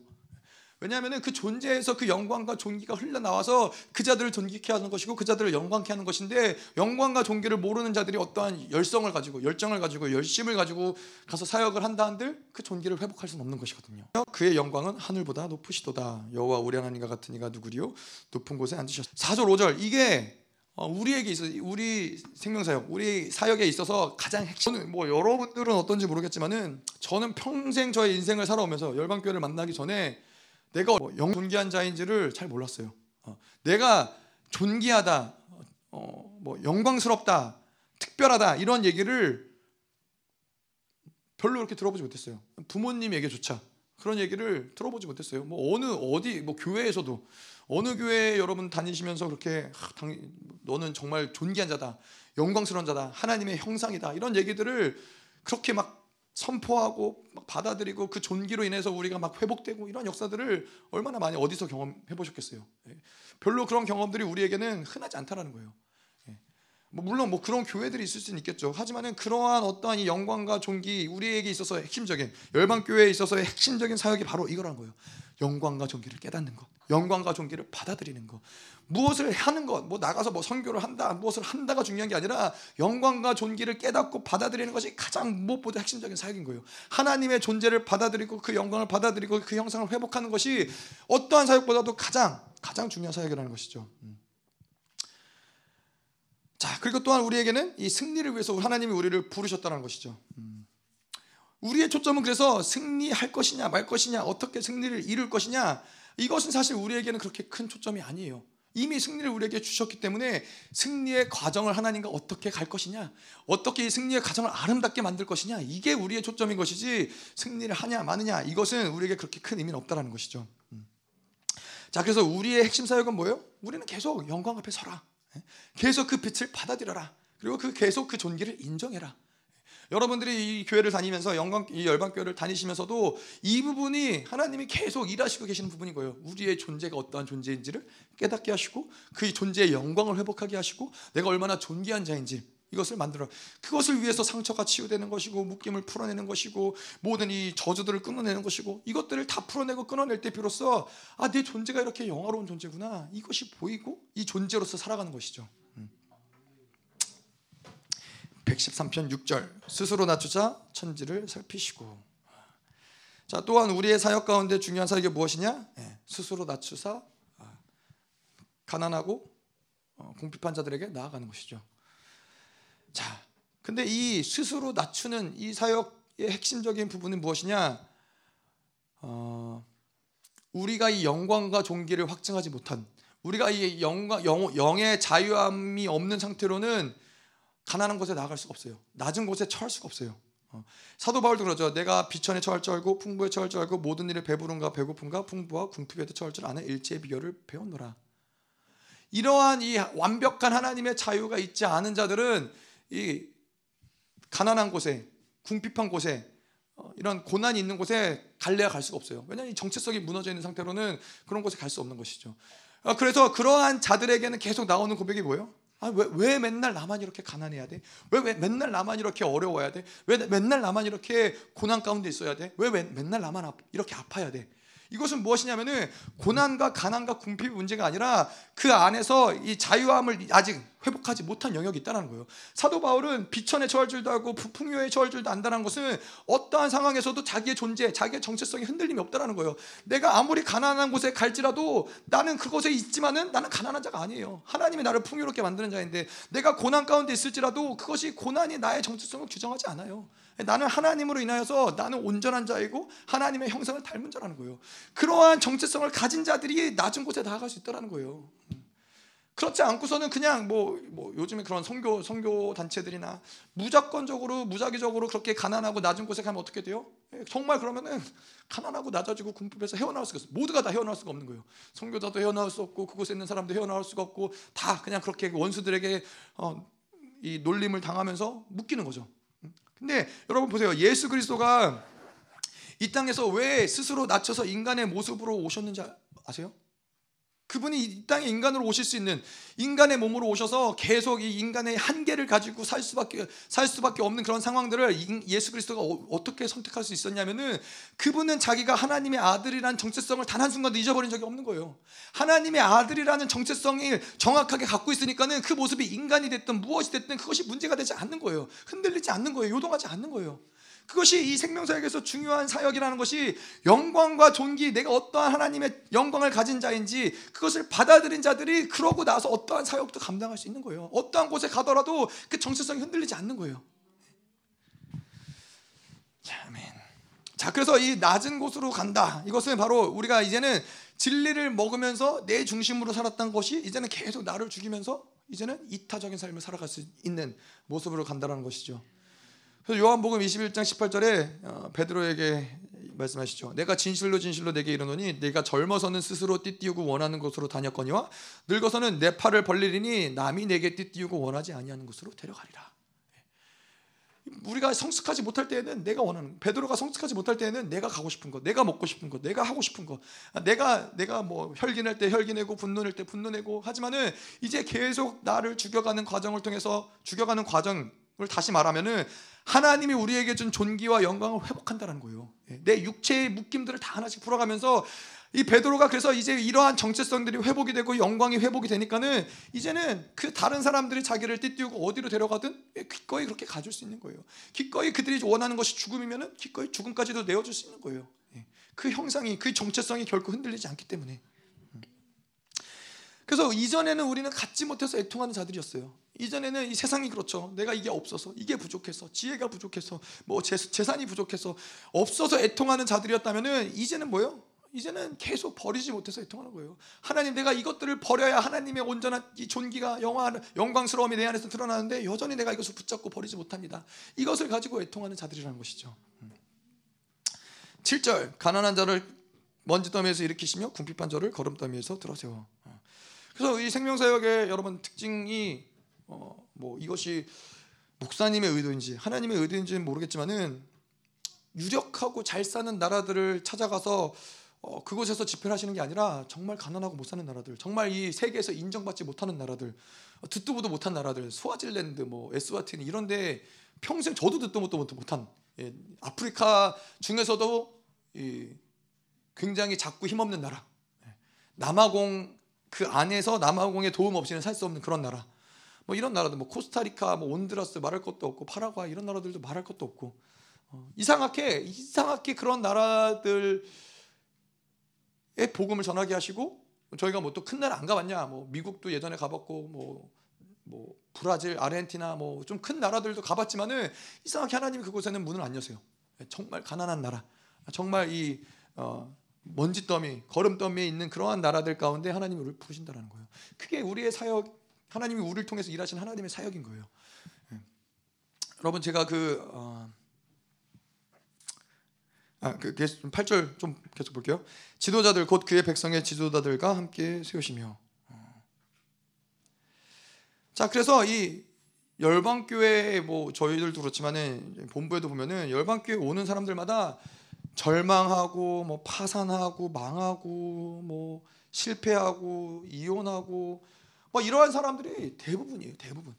Speaker 1: 왜냐하면 그 존재에서 그 영광과 존귀가 흘러나와서 그 자들을 존귀케 하는 것이고 그 자들을 영광케 하는 것인데 영광과 존귀를 모르는 자들이 어떠한 열성을 가지고 열정을 가지고 열심을 가지고 가서 사역을 한다 한들 그 존귀를 회복할 수는 없는 것이거든요. 그의 영광은 하늘보다 높으시도다. 여호와 우리 하나님과 같은 이가 누구리요? 높은 곳에 앉으셨. 4절 5절 이게 어, 우리에게 있어 우리 생명사역, 우리 사역에 있어서 가장 핵심. 뭐 여러분들은 어떤지 모르겠지만은 저는 평생 저의 인생을 살아오면서 열방교회를 만나기 전에 내가 뭐영 존귀한 자인지를 잘 몰랐어요. 어, 내가 존귀하다, 어, 뭐 영광스럽다, 특별하다 이런 얘기를 별로 그렇게 들어보지 못했어요. 부모님에게조차 그런 얘기를 들어보지 못했어요. 뭐 어느 어디 뭐 교회에서도 어느 교회 여러분 다니시면서 그렇게 아, 당, 너는 정말 존귀한 자다, 영광스러운 자다, 하나님의 형상이다 이런 얘기들을 그렇게 막 선포하고 막 받아들이고 그 존귀로 인해서 우리가 막 회복되고 이런 역사들을 얼마나 많이 어디서 경험해 보셨겠어요? 예. 별로 그런 경험들이 우리에게는 흔하지 않다라는 거예요. 예. 뭐 물론 뭐 그런 교회들이 있을 수는 있겠죠. 하지만은 그러한 어떠한 이 영광과 존귀 우리에게 있어서 핵심적인 열방 교회에 있어서의 핵심적인 사역이 바로 이거라는 거예요. 영광과 존귀를 깨닫는 것, 영광과 존귀를 받아들이는 것. 무엇을 하는 것, 뭐 나가서 뭐 선교를 한다, 무엇을 한다가 중요한 게 아니라 영광과 존귀를 깨닫고 받아들이는 것이 가장 무엇보다 핵심적인 사역인 거예요. 하나님의 존재를 받아들이고 그 영광을 받아들이고 그 형상을 회복하는 것이 어떠한 사역보다도 가장 가장 중요한 사역이라는 것이죠. 음. 자, 그리고 또한 우리에게는 이 승리를 위해서 하나님이 우리를 부르셨다는 것이죠. 음. 우리의 초점은 그래서 승리할 것이냐 말 것이냐 어떻게 승리를 이룰 것이냐 이것은 사실 우리에게는 그렇게 큰 초점이 아니에요. 이미 승리를 우리에게 주셨기 때문에 승리의 과정을 하나님과 어떻게 갈 것이냐, 어떻게 이 승리의 과정을 아름답게 만들 것이냐, 이게 우리의 초점인 것이지 승리를 하냐 마느냐 이것은 우리에게 그렇게 큰 의미는 없다라는 것이죠. 음. 자, 그래서 우리의 핵심 사역은 뭐예요? 우리는 계속 영광 앞에 서라. 예? 계속 그 빛을 받아들여라. 그리고 그 계속 그 존귀를 인정해라. 여러분들이 이 교회를 다니면서 영광 이 열방 교회를 다니시면서도 이 부분이 하나님이 계속 일하시고 계시는 부분인 거예요. 우리의 존재가 어떠한 존재인지를 깨닫게 하시고 그 존재의 영광을 회복하게 하시고 내가 얼마나 존귀한 자인지 이것을 만들어 그것을 위해서 상처가 치유되는 것이고 묶임을 풀어내는 것이고 모든 이 저주들을 끊어내는 것이고 이것들을 다 풀어내고 끊어낼 때 비로소 아 내 존재가 이렇게 영화로운 존재구나 이것이 보이고 이 존재로서 살아가는 것이죠. 113편 6절 스스로 낮추자 천지를 살피시고. 자 또한 우리의 사역 가운데 중요한 사역이 무엇이냐? 네, 스스로 낮추사 아, 가난하고 어, 궁핍한 자들에게 나아가는 것이죠. 자 근데 이 스스로 낮추는 이 사역의 핵심적인 부분은 무엇이냐? 어, 우리가 이 영광과 존귀를 확증하지 못한 우리가 이 영광 영, 영의 자유함이 없는 상태로는 가난한 곳에 나갈 수가 없어요. 낮은 곳에 처할 수가 없어요. 어. 사도 바울도 그러죠. 내가 비천에 처할 줄 알고 풍부에 처할 줄 알고 모든 일에 배부른가 배고픈가 풍부와 궁핍에도 처할 줄 아는 일체의 비결을 배웠노라. 이러한 이 완벽한 하나님의 자유가 있지 않은 자들은 이 가난한 곳에 궁핍한 곳에 어, 이런 고난이 있는 곳에 갈래야 갈 수가 없어요. 왜냐하면 정체성이 무너져 있는 상태로는 그런 곳에 갈 수 없는 것이죠. 어, 그래서 그러한 자들에게는 계속 나오는 고백이 뭐예요? 아, 왜, 왜 맨날 나만 이렇게 가난해야 돼? 왜, 왜 맨날 나만 이렇게 어려워야 돼? 왜 맨날 나만 이렇게 고난 가운데 있어야 돼? 왜, 왜 맨날 나만 아, 이렇게 아파야 돼? 이것은 무엇이냐면은 고난과 가난과 궁핍이 문제가 아니라 그 안에서 이 자유함을 아직 회복하지 못한 영역이 있다는 거예요. 사도 바울은 비천에 처할 줄도 알고 풍요에 처할 줄도 안다는 것은 어떠한 상황에서도 자기의 존재, 자기의 정체성이 흔들림이 없다는 거예요. 내가 아무리 가난한 곳에 갈지라도 나는 그곳에 있지만은 나는 가난한 자가 아니에요. 하나님이 나를 풍요롭게 만드는 자인데 내가 고난 가운데 있을지라도 그것이 고난이 나의 정체성을 규정하지 않아요. 나는 하나님으로 인하여서 나는 온전한 자이고 하나님의 형상을 닮은 자라는 거예요. 그러한 정체성을 가진 자들이 낮은 곳에 나아갈 수 있다는 거예요. 그렇지 않고서는 그냥 뭐, 뭐 요즘에 그런 선교 선교 단체들이나 무조건적으로 무작위적으로 그렇게 가난하고 낮은 곳에 가면 어떻게 돼요? 예, 정말 그러면은 가난하고 낮아지고 궁핍해서 헤어나올 수가 없어. 모두가 다 헤어나올 수가 없는 거예요. 선교자도 헤어나올 수 없고 그곳에 있는 사람도 헤어나올 수가 없고 다 그냥 그렇게 원수들에게 어, 이 놀림을 당하면서 묶이는 거죠. 근데 여러분 보세요. 예수 그리스도가 이 땅에서 왜 스스로 낮춰서 인간의 모습으로 오셨는지 아세요? 그분이 이 땅에 인간으로 오실 수 있는 인간의 몸으로 오셔서 계속 이 인간의 한계를 가지고 살 수밖에 살 수밖에 없는 그런 상황들을 예수 그리스도가 어, 떻게 선택할 수 있었냐면은 그분은 자기가 하나님의 아들이라는 정체성을 단 한 순간도 잊어버린 적이 없는 거예요. 하나님의 아들이라는 정체성을 정확하게 갖고 있으니까는 그 모습이 인간이 됐든 무엇이 됐든 그것이 문제가 되지 않는 거예요. 흔들리지 않는 거예요. 요동하지 않는 거예요. 그것이 이 생명사역에서 중요한 사역이라는 것이 영광과 존귀, 내가 어떠한 하나님의 영광을 가진 자인지 그것을 받아들인 자들이 그러고 나서 어떠한 사역도 감당할 수 있는 거예요. 어떠한 곳에 가더라도 그 정체성이 흔들리지 않는 거예요. 아멘. 자, 그래서 이 낮은 곳으로 간다. 이것은 바로 우리가 이제는 진리를 먹으면서 내 중심으로 살았던 것이 이제는 계속 나를 죽이면서 이제는 이타적인 삶을 살아갈 수 있는 모습으로 간다는 것이죠. 그래서 요한복음 21장 18절에 어, 베드로에게 말씀하시죠. 내가 진실로 진실로 내게 이르노니 내가 젊어서는 스스로 띠띠우고 원하는 곳으로 다녔거니와 늙어서는 내 팔을 벌리리니 남이 내게 띠띠우고 원하지 아니하는 곳으로 데려가리라. 우리가 성숙하지 못할 때에는 내가 원하는 베드로가 성숙하지 못할 때에는 내가 가고 싶은 것, 내가 먹고 싶은 것, 내가 하고 싶은 것, 내가 내가 뭐 혈기낼 때 혈기내고 분노낼 때 분노내고 하지만은 이제 계속 나를 죽여가는 과정을 통해서 죽여가는 과정을 다시 말하면은 하나님이 우리에게 준 존귀와 영광을 회복한다는 거예요. 예, 내 육체의 묶임들을 다 하나씩 풀어가면서 이 베드로가 그래서 이제 이러한 정체성들이 회복이 되고 영광이 회복이 되니까는 이제는 그 다른 사람들이 자기를 띠띠우고 어디로 데려가든 기꺼이 그렇게 가줄 수 있는 거예요. 기꺼이 그들이 원하는 것이 죽음이면은 기꺼이 죽음까지도 내어줄 수 있는 거예요. 예, 그 형상이 그 정체성이 결코 흔들리지 않기 때문에. 그래서 이전에는 우리는 갖지 못해서 애통하는 자들이었어요. 이전에는 이 세상이 그렇죠. 내가 이게 없어서, 이게 부족해서, 지혜가 부족해서, 뭐 재산이 부족해서 없어서 애통하는 자들이었다면은 이제는 뭐요? 이제는 계속 버리지 못해서 애통하는 거예요. 하나님 내가 이것들을 버려야 하나님의 온전한 이 존귀가 영화 영광스러움이 내 안에서 드러나는데 여전히 내가 이것을 붙잡고 버리지 못합니다. 이것을 가지고 애통하는 자들이라는 것이죠. 7절 가난한 자를 먼지 더미에서 일으키시며 궁핍한 자를 걸음더미에서 들어세워. 그래서 이 생명사역의 여러분 특징이 어, 뭐 이것이 목사님의 의도인지 하나님의 의도인지는 모르겠지만은 유력하고 잘 사는 나라들을 찾아가서 어, 그곳에서 집회를 하시는 게 아니라 정말 가난하고 못 사는 나라들, 정말 이 세계에서 인정받지 못하는 나라들, 어, 듣도 보도 못한 나라들, 스와질랜드, 뭐 에스와티니 이런데 평생 저도 듣도 보도 못한 예, 아프리카 중에서도 이, 굉장히 작고 힘없는 나라, 예, 남아공 그 안에서 남아공의 도움 없이는 살 수 없는 그런 나라. 뭐 이런 나라들 뭐 코스타리카, 뭐 온두라스 말할 것도 없고 파라과이 이런 나라들도 말할 것도 없고 어, 이상하게 이상하게 그런 나라들의 복음을 전하게 하시고 저희가 뭐 또 큰 나라 안 가봤냐 뭐 미국도 예전에 가봤고 뭐, 뭐 브라질, 아르헨티나 뭐 좀 큰 나라들도 가봤지만은 이상하게 하나님이 그곳에는 문을 안 여세요. 정말 가난한 나라, 정말 이 어, 먼지 더미, 걸음 더미에 있는 그러한 나라들 가운데 하나님이 우리를 부르신다라는 거예요. 그게 우리의 사역, 하나님이 우리를 통해서 일하신 하나님의 사역인 거예요. 예. 여러분 제가 그 어, 아, 그 8절 좀 계속 볼게요. 지도자들 곧 그의 백성의 지도자들과 함께 세우시며. 어. 자, 그래서 이 열방 교회 뭐 저희들도 그렇지만은 본부에도 보면은 열방 교회 오는 사람들마다 절망하고 뭐 파산하고 망하고 뭐 실패하고 이혼하고 뭐 이러한 사람들이 대부분이에요. 대부분.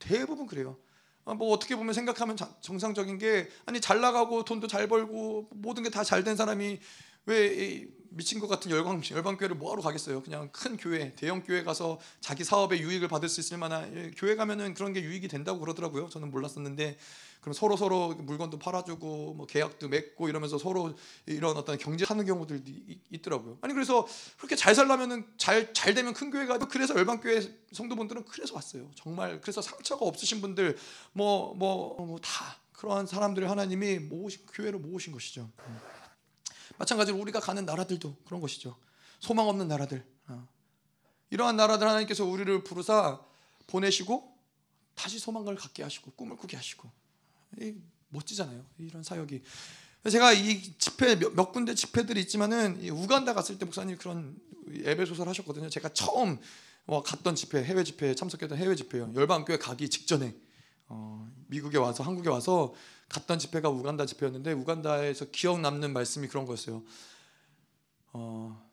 Speaker 1: 대부분 그래요. 어, 뭐 어떻게 보면 생각하면 정상적인 게 아니 잘 나가고 돈도 잘 벌고 모든 게 다 잘 된 사람이 왜 미친 것 같은 열방 열방 교회를 뭐하러 가겠어요? 그냥 큰 교회, 대형 교회 가서 자기 사업의 유익을 받을 수 있을 만한 예, 교회 가면은 그런 게 유익이 된다고 그러더라고요. 저는 몰랐었는데 그럼 서로 서로 물건도 팔아주고 뭐 계약도 맺고 이러면서 서로 이런 어떤 경제하는 경우들이 있더라고요. 아니 그래서 그렇게 잘 살려면은 잘 잘 되면 큰 교회가 그래서 열방 교회 성도분들은 그래서 왔어요. 정말 그래서 상처가 없으신 분들 뭐 뭐 뭐 다 그러한 사람들을 하나님이 모으신 교회로 모으신 것이죠. 마찬가지로 우리가 가는 나라들도 그런 것이죠. 소망 없는 나라들. 어. 이러한 나라들 하나님께서 우리를 부르사 보내시고 다시 소망을 갖게 하시고 꿈을 꾸게 하시고 멋지잖아요. 이런 사역이. 제가 이 집회 몇, 몇 군데 집회들이 있지만은 우간다 갔을 때 목사님 그런 예배 소설 하셨거든요. 제가 처음 뭐 갔던 집회, 해외 집회 참석했던 해외 집회요. 열방교회 가기 직전에 어, 미국에 와서 한국에 와서 갔던 집회가 우간다 집회였는데 우간다에서 기억 남는 말씀이 그런 거였어요. 어,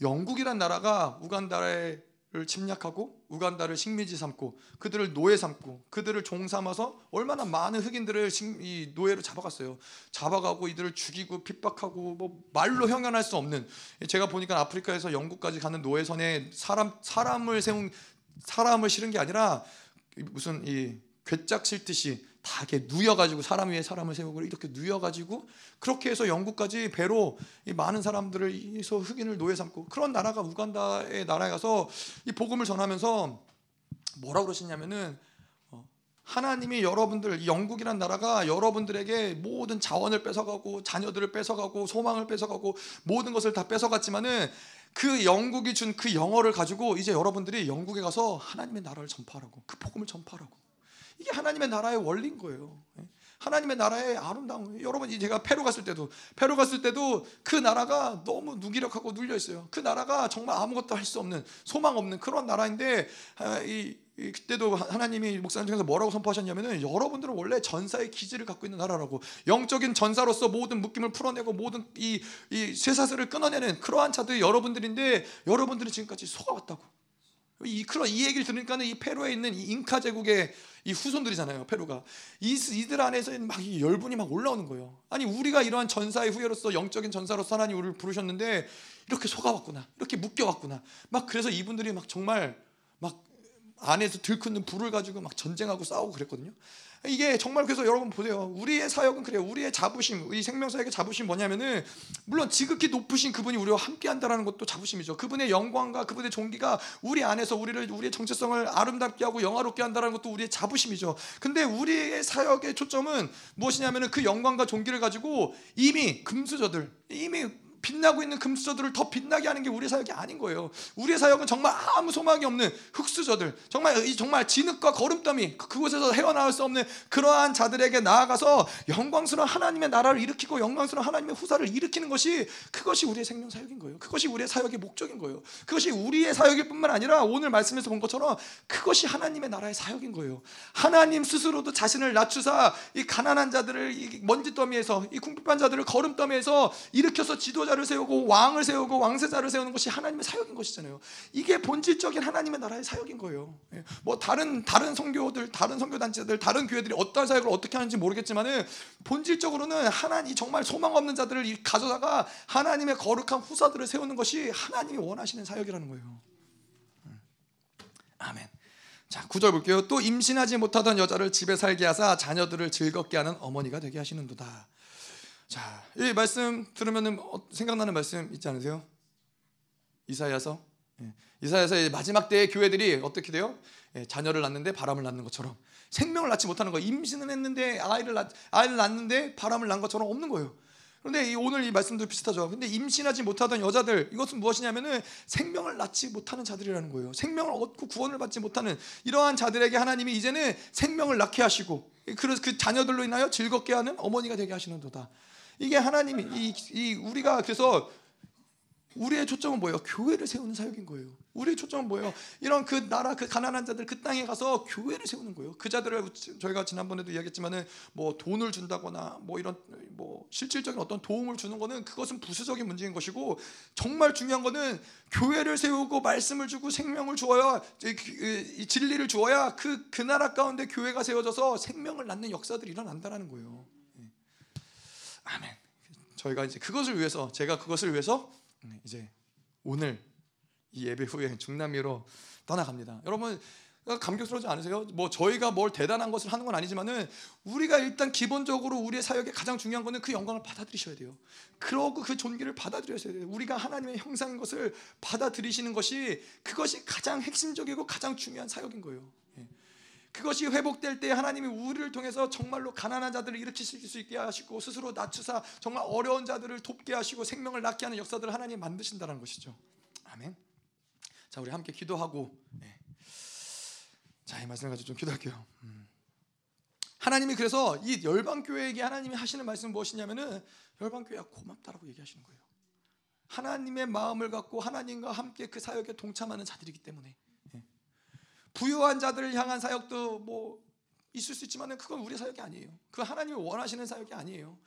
Speaker 1: 영국이란 나라가 우간다를 침략하고 우간다를 식민지 삼고 그들을 노예 삼고 그들을 종 삼아서 얼마나 많은 흑인들을 이 노예로 잡아갔어요. 잡아가고 이들을 죽이고 핍박하고 뭐 말로 형용할 수 없는 제가 보니까 아프리카에서 영국까지 가는 노예선에 사람 사람을 세운 사람을 실은 게 아니라 무슨 이 괴짝 실듯이 다 이렇게 누여가지고 사람 위에 사람을 세우고 이렇게 누여가지고 그렇게 해서 영국까지 배로 이 많은 사람들을 해서 흑인을 노예 삼고 그런 나라가 우간다의 나라에 가서 이 복음을 전하면서 뭐라 그러시냐면은 어, 하나님이 여러분들 영국이란 나라가 여러분들에게 모든 자원을 뺏어가고 자녀들을 뺏어가고 소망을 뺏어가고 모든 것을 다 뺏어갔지만은 그 영국이 준 그 영어를 가지고 이제 여러분들이 영국에 가서 하나님의 나라를 전파하라고 그 복음을 전파하라고 이게 하나님의 나라의 원리인 거예요. 예. 하나님의 나라의 아름다움. 여러분 제가 페루 갔을 때도 페루 갔을 때도 그 나라가 너무 무기력하고 눌려 있어요. 그 나라가 정말 아무것도 할 수 없는 소망 없는 그런 나라인데 아, 이, 이 그때도 하나님이 목사님 중에서 뭐라고 선포하셨냐면은 여러분들은 원래 전사의 기질을 갖고 있는 나라라고 영적인 전사로서 모든 묶임을 풀어내고 모든 이, 이 쇠사슬을 끊어내는 그러한 자들이 여러분들인데 여러분들이 지금까지 속아왔다고 이 그런 이 얘기를 들으니까는 이 페루에 있는 이 잉카 제국의 이 후손들이잖아요. 페루가 이, 이들 안에서 막 열분이 막 올라오는 거예요. 아니 우리가 이러한 전사의 후예로서 영적인 전사로서 하나님 우리를 부르셨는데 이렇게 속아왔구나, 이렇게 묶여왔구나. 막 그래서 이분들이 막 정말 막 안에서 들끓는 불을 가지고 막 전쟁하고 싸우고 그랬거든요. 이게 정말 그래서 여러분 보세요. 우리의 사역은 그래요. 우리의 자부심, 이 생명 사역의 자부심 뭐냐면은 물론 지극히 높으신 그분이 우리와 함께한다라는 것도 자부심이죠. 그분의 영광과 그분의 종기가 우리 안에서 우리를 우리의 정체성을 아름답게 하고 영화롭게 한다라는 것도 우리의 자부심이죠. 근데 우리의 사역의 초점은 무엇이냐면은 그 영광과 종기를 가지고 이미 금수저들, 이미 빛나고 있는 금수저들을 더 빛나게 하는 게 우리의 사역이 아닌 거예요. 우리의 사역은 정말 아무 소망이 없는 흙수저들, 정말 정말 진흙과 거름더미 그곳에서 헤어나올 수 없는 그러한 자들에게 나아가서 영광스러운 하나님의 나라를 일으키고 영광스러운 하나님의 후사를 일으키는 것이 그것이 우리의 생명 사역인 거예요. 그것이 우리의 사역의 목적인 거예요. 그것이 우리의 사역일 뿐만 아니라 오늘 말씀에서 본 것처럼 그것이 하나님의 나라의 사역인 거예요. 하나님 스스로도 자신을 낮추사 이 가난한 자들을 이 먼지더미에서 이 궁핍한 자들을 거름더미에서 일으켜서 지도자 를 세우고 왕을 세우고 왕세자를 세우는 것이 하나님의 사역인 것이잖아요. 이게 본질적인 하나님의 나라의 사역인 거예요. 예. 뭐 다른 다른 성교들, 다른 성교 단체들, 다른 교회들이 어떤 사역을 어떻게 하는지 모르겠지만은 본질적으로는 하나님 정말 소망 없는 자들을 가져다가 하나님의 거룩한 후사들을 세우는 것이 하나님이 원하시는 사역이라는 거예요. 음. 아멘. 자, 구절 볼게요. 또 임신하지 못하던 여자를 집에 살게 하사 자녀들을 즐겁게 하는 어머니가 되게 하시는도다. 자, 이 말씀 들으면 어, 생각나는 말씀 있지 않으세요? 이사야서. 예. 이사야서의 마지막 때의 교회들이 어떻게 돼요? 예, 자녀를 낳는데 바람을 낳는 것처럼 생명을 낳지 못하는 거. 임신을 했는데 아이를 낳 아이를 낳는데 바람을 낳은 것처럼 없는 거예요. 그런데 오늘 이 말씀도 비슷하죠. 근데 임신하지 못하던 여자들 이것은 무엇이냐면은 생명을 낳지 못하는 자들이라는 거예요. 생명을 얻고 구원을 받지 못하는 이러한 자들에게 하나님이 이제는 생명을 낳게 하시고 그, 그 자녀들로 인하여 즐겁게 하는 어머니가 되게 하시는도다. 이게 하나님이 이, 이 우리가 그래서 우리의 초점은 뭐예요? 교회를 세우는 사역인 거예요. 우리의 초점은 뭐예요? 이런 그 나라 그 가난한 자들 그 땅에 가서 교회를 세우는 거예요. 그 자들을 저희가 지난번에도 이야기했지만은 뭐 돈을 준다거나 뭐 이런 뭐 실질적인 어떤 도움을 주는 거는 그것은 부수적인 문제인 것이고 정말 중요한 거는 교회를 세우고 말씀을 주고 생명을 주어야 이 진리를 주어야 그그 나라 가운데 교회가 세워져서 생명을 낳는 역사들이 일어난다라는 거예요. 아멘. 저희가 이제 그것을 위해서 제가 그것을 위해서 이제 오늘 이 예배 후에 중남미로 떠나갑니다. 여러분 감격스러우지 않으세요? 뭐 저희가 뭘 대단한 것을 하는 건 아니지만은 우리가 일단 기본적으로 우리의 사역에 가장 중요한 거는 그 영광을 받아들이셔야 돼요. 그러고 그 존귀를 받아들여야 돼요. 우리가 하나님의 형상인 것을 받아들이시는 것이 그것이 가장 핵심적이고 가장 중요한 사역인 거예요. 그것이 회복될 때 하나님이 우리를 통해서 정말로 가난한 자들을 일으키실 수 있게 하시고 스스로 낮추사 정말 어려운 자들을 돕게 하시고 생명을 낳게 하는 역사들을 하나님 만드신다는 것이죠. 아멘. 자, 우리 함께 기도하고 네. 자, 이 말씀을 가지고 좀 기도할게요. 음. 하나님이 그래서 이 열방 교회에게 하나님이 하시는 말씀은 무엇이냐면은 열방 교회가 고맙다라고 얘기하시는 거예요. 하나님의 마음을 갖고 하나님과 함께 그 사역에 동참하는 자들이기 때문에 부유한 자들을 향한 사역도 뭐 있을 수 있지만 그건 우리 사역이 아니에요. 그 하나님이 원하시는 사역이 아니에요.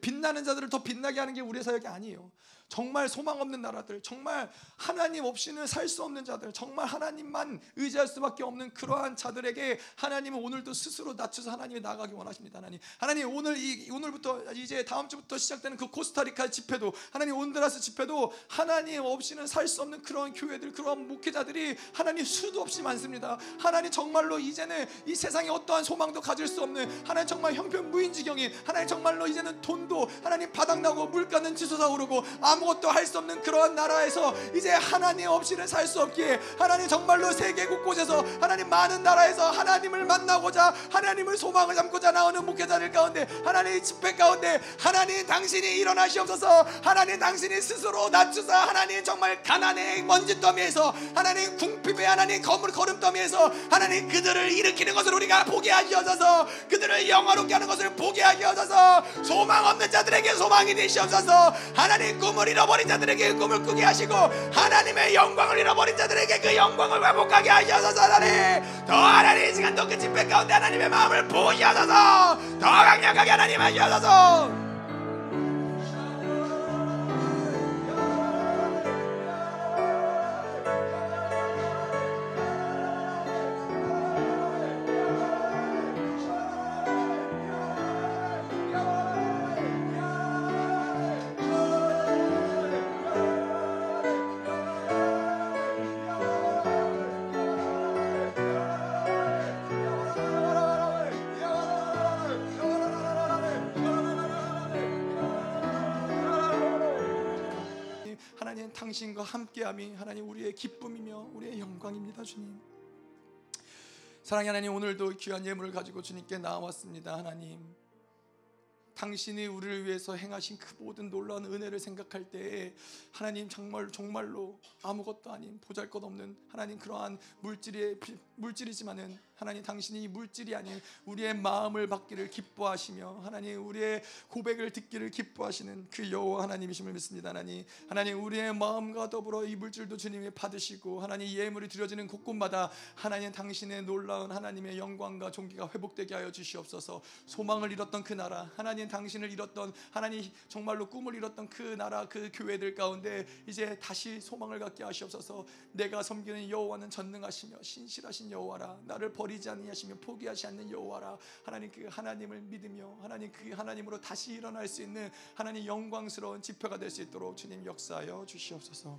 Speaker 1: 빛나는 자들을 더 빛나게 하는 게 우리의 사역이 아니에요. 정말 소망 없는 나라들, 정말 하나님 없이는 살 수 없는 자들, 정말 하나님만 의지할 수밖에 없는 그러한 자들에게 하나님은 오늘도 스스로 낮춰서 하나님이 나가기 원하십니다. 하나님, 하나님 오늘 이 오늘부터 이제 다음 주부터 시작되는 그 코스타리카 집회도 하나님 온드라스 집회도 하나님 없이는 살 수 없는 그런 교회들, 그런 목회자들이 하나님 수도 없이 많습니다. 하나님 정말로 이제는 이 세상에 어떠한 소망도 가질 수 없는 하나님 정말 형편 무인지경인 하나님 정말로 이제는 돈도 하나님 바닥나고 물가는 치솟아 오르고 아무 것도 할 수 없는 그러한 나라에서 이제 하나님 없이는 살 수 없기에 하나님 정말로 세계 곳곳에서 하나님 많은 나라에서 하나님을 만나고자 하나님을 소망을 삼고자 나오는 목회자들 가운데 하나님 집회 가운데 하나님 당신이 일어나시옵소서. 하나님 당신이 스스로 낮추사 하나님 정말 가난의 먼지더미에서 하나님 궁핍의 하나님 거물 거름더미에서 하나님 그들을 일으키는 것을 우리가 보게 하시옵소서. 그들을 영화롭게 하는 것을 보게 하시옵소서. 소망 없는 자들에게 소망이 되시옵소서. 하나님 꿈을 잃어버린 자들에게 그 꿈을 꾸게 하시고 하나님의 영광을 잃어버린 자들에게 그 영광을 회복하게 하셔서 하나님 더 하나님 이 시간 도그 집회 가운데 하나님의 마음을 보셔서 더 강력하게 하나님 하셔서 당신과 함께함이 하나님 우리의 기쁨이며 우리의 영광입니다 주님. 사랑의 하나님 오늘도 귀한 예물을 가지고 주님께 나왔습니다 하나님. 당신이 우리를 위해서 행하신 그 모든 놀라운 은혜를 생각할 때에 하나님 정말 정말로 아무것도 아닌 보잘것없는 하나님 그러한 물질의 물질이지만은 하나님 당신이 이 물질이 아닌 우리의 마음을 받기를 기뻐하시며 하나님 우리의 고백을 듣기를 기뻐하시는 그 여호와 하나님이심을 믿습니다. 하나님 하나님 우리의 마음과 더불어 이 물질도 주님이 받으시고 하나님 예물이 드려지는 곳곳마다 하나님 당신의 놀라운 하나님의 영광과 존귀가 회복되게 하여 주시옵소서. 소망을 잃었던 그 나라 하나님 당신을 잃었던 하나님 정말로 꿈을 잃었던 그 나라 그 교회들 가운데 이제 다시 소망을 갖게 하시옵소서. 내가 섬기는 여호와는 전능하시며 신실하신 여호와라. 나를 버 리지 아니하시며 포기하지 않는 여호와라. 하나님 그 하나님을 믿으며 하나님 그 하나님으로 다시 일어날 수 있는 하나님 영광스러운 지표가 될 수 있도록 주님 역사하여 주시옵소서.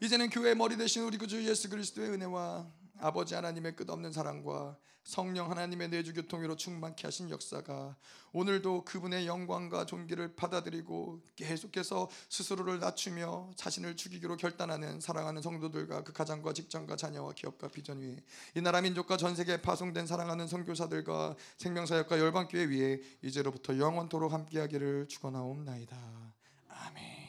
Speaker 1: 이제는 교회의 머리 되신 우리 구주 예수 그리스도의 은혜와 아버지 하나님의 끝없는 사랑과 성령 하나님의 내주 교통으로 충만케 하신 역사가 오늘도 그분의 영광과 존귀를 받아들이고 계속해서 스스로를 낮추며 자신을 죽이기로 결단하는 사랑하는 성도들과 그 가정과 직장과 자녀와 기업과 비전 위에 이 나라 민족과 전 세계에 파송된 사랑하는 선교사들과 생명사역과 열방교회 위에 이제로부터 영원토록 함께하기를 축원하옵나이다. 아멘.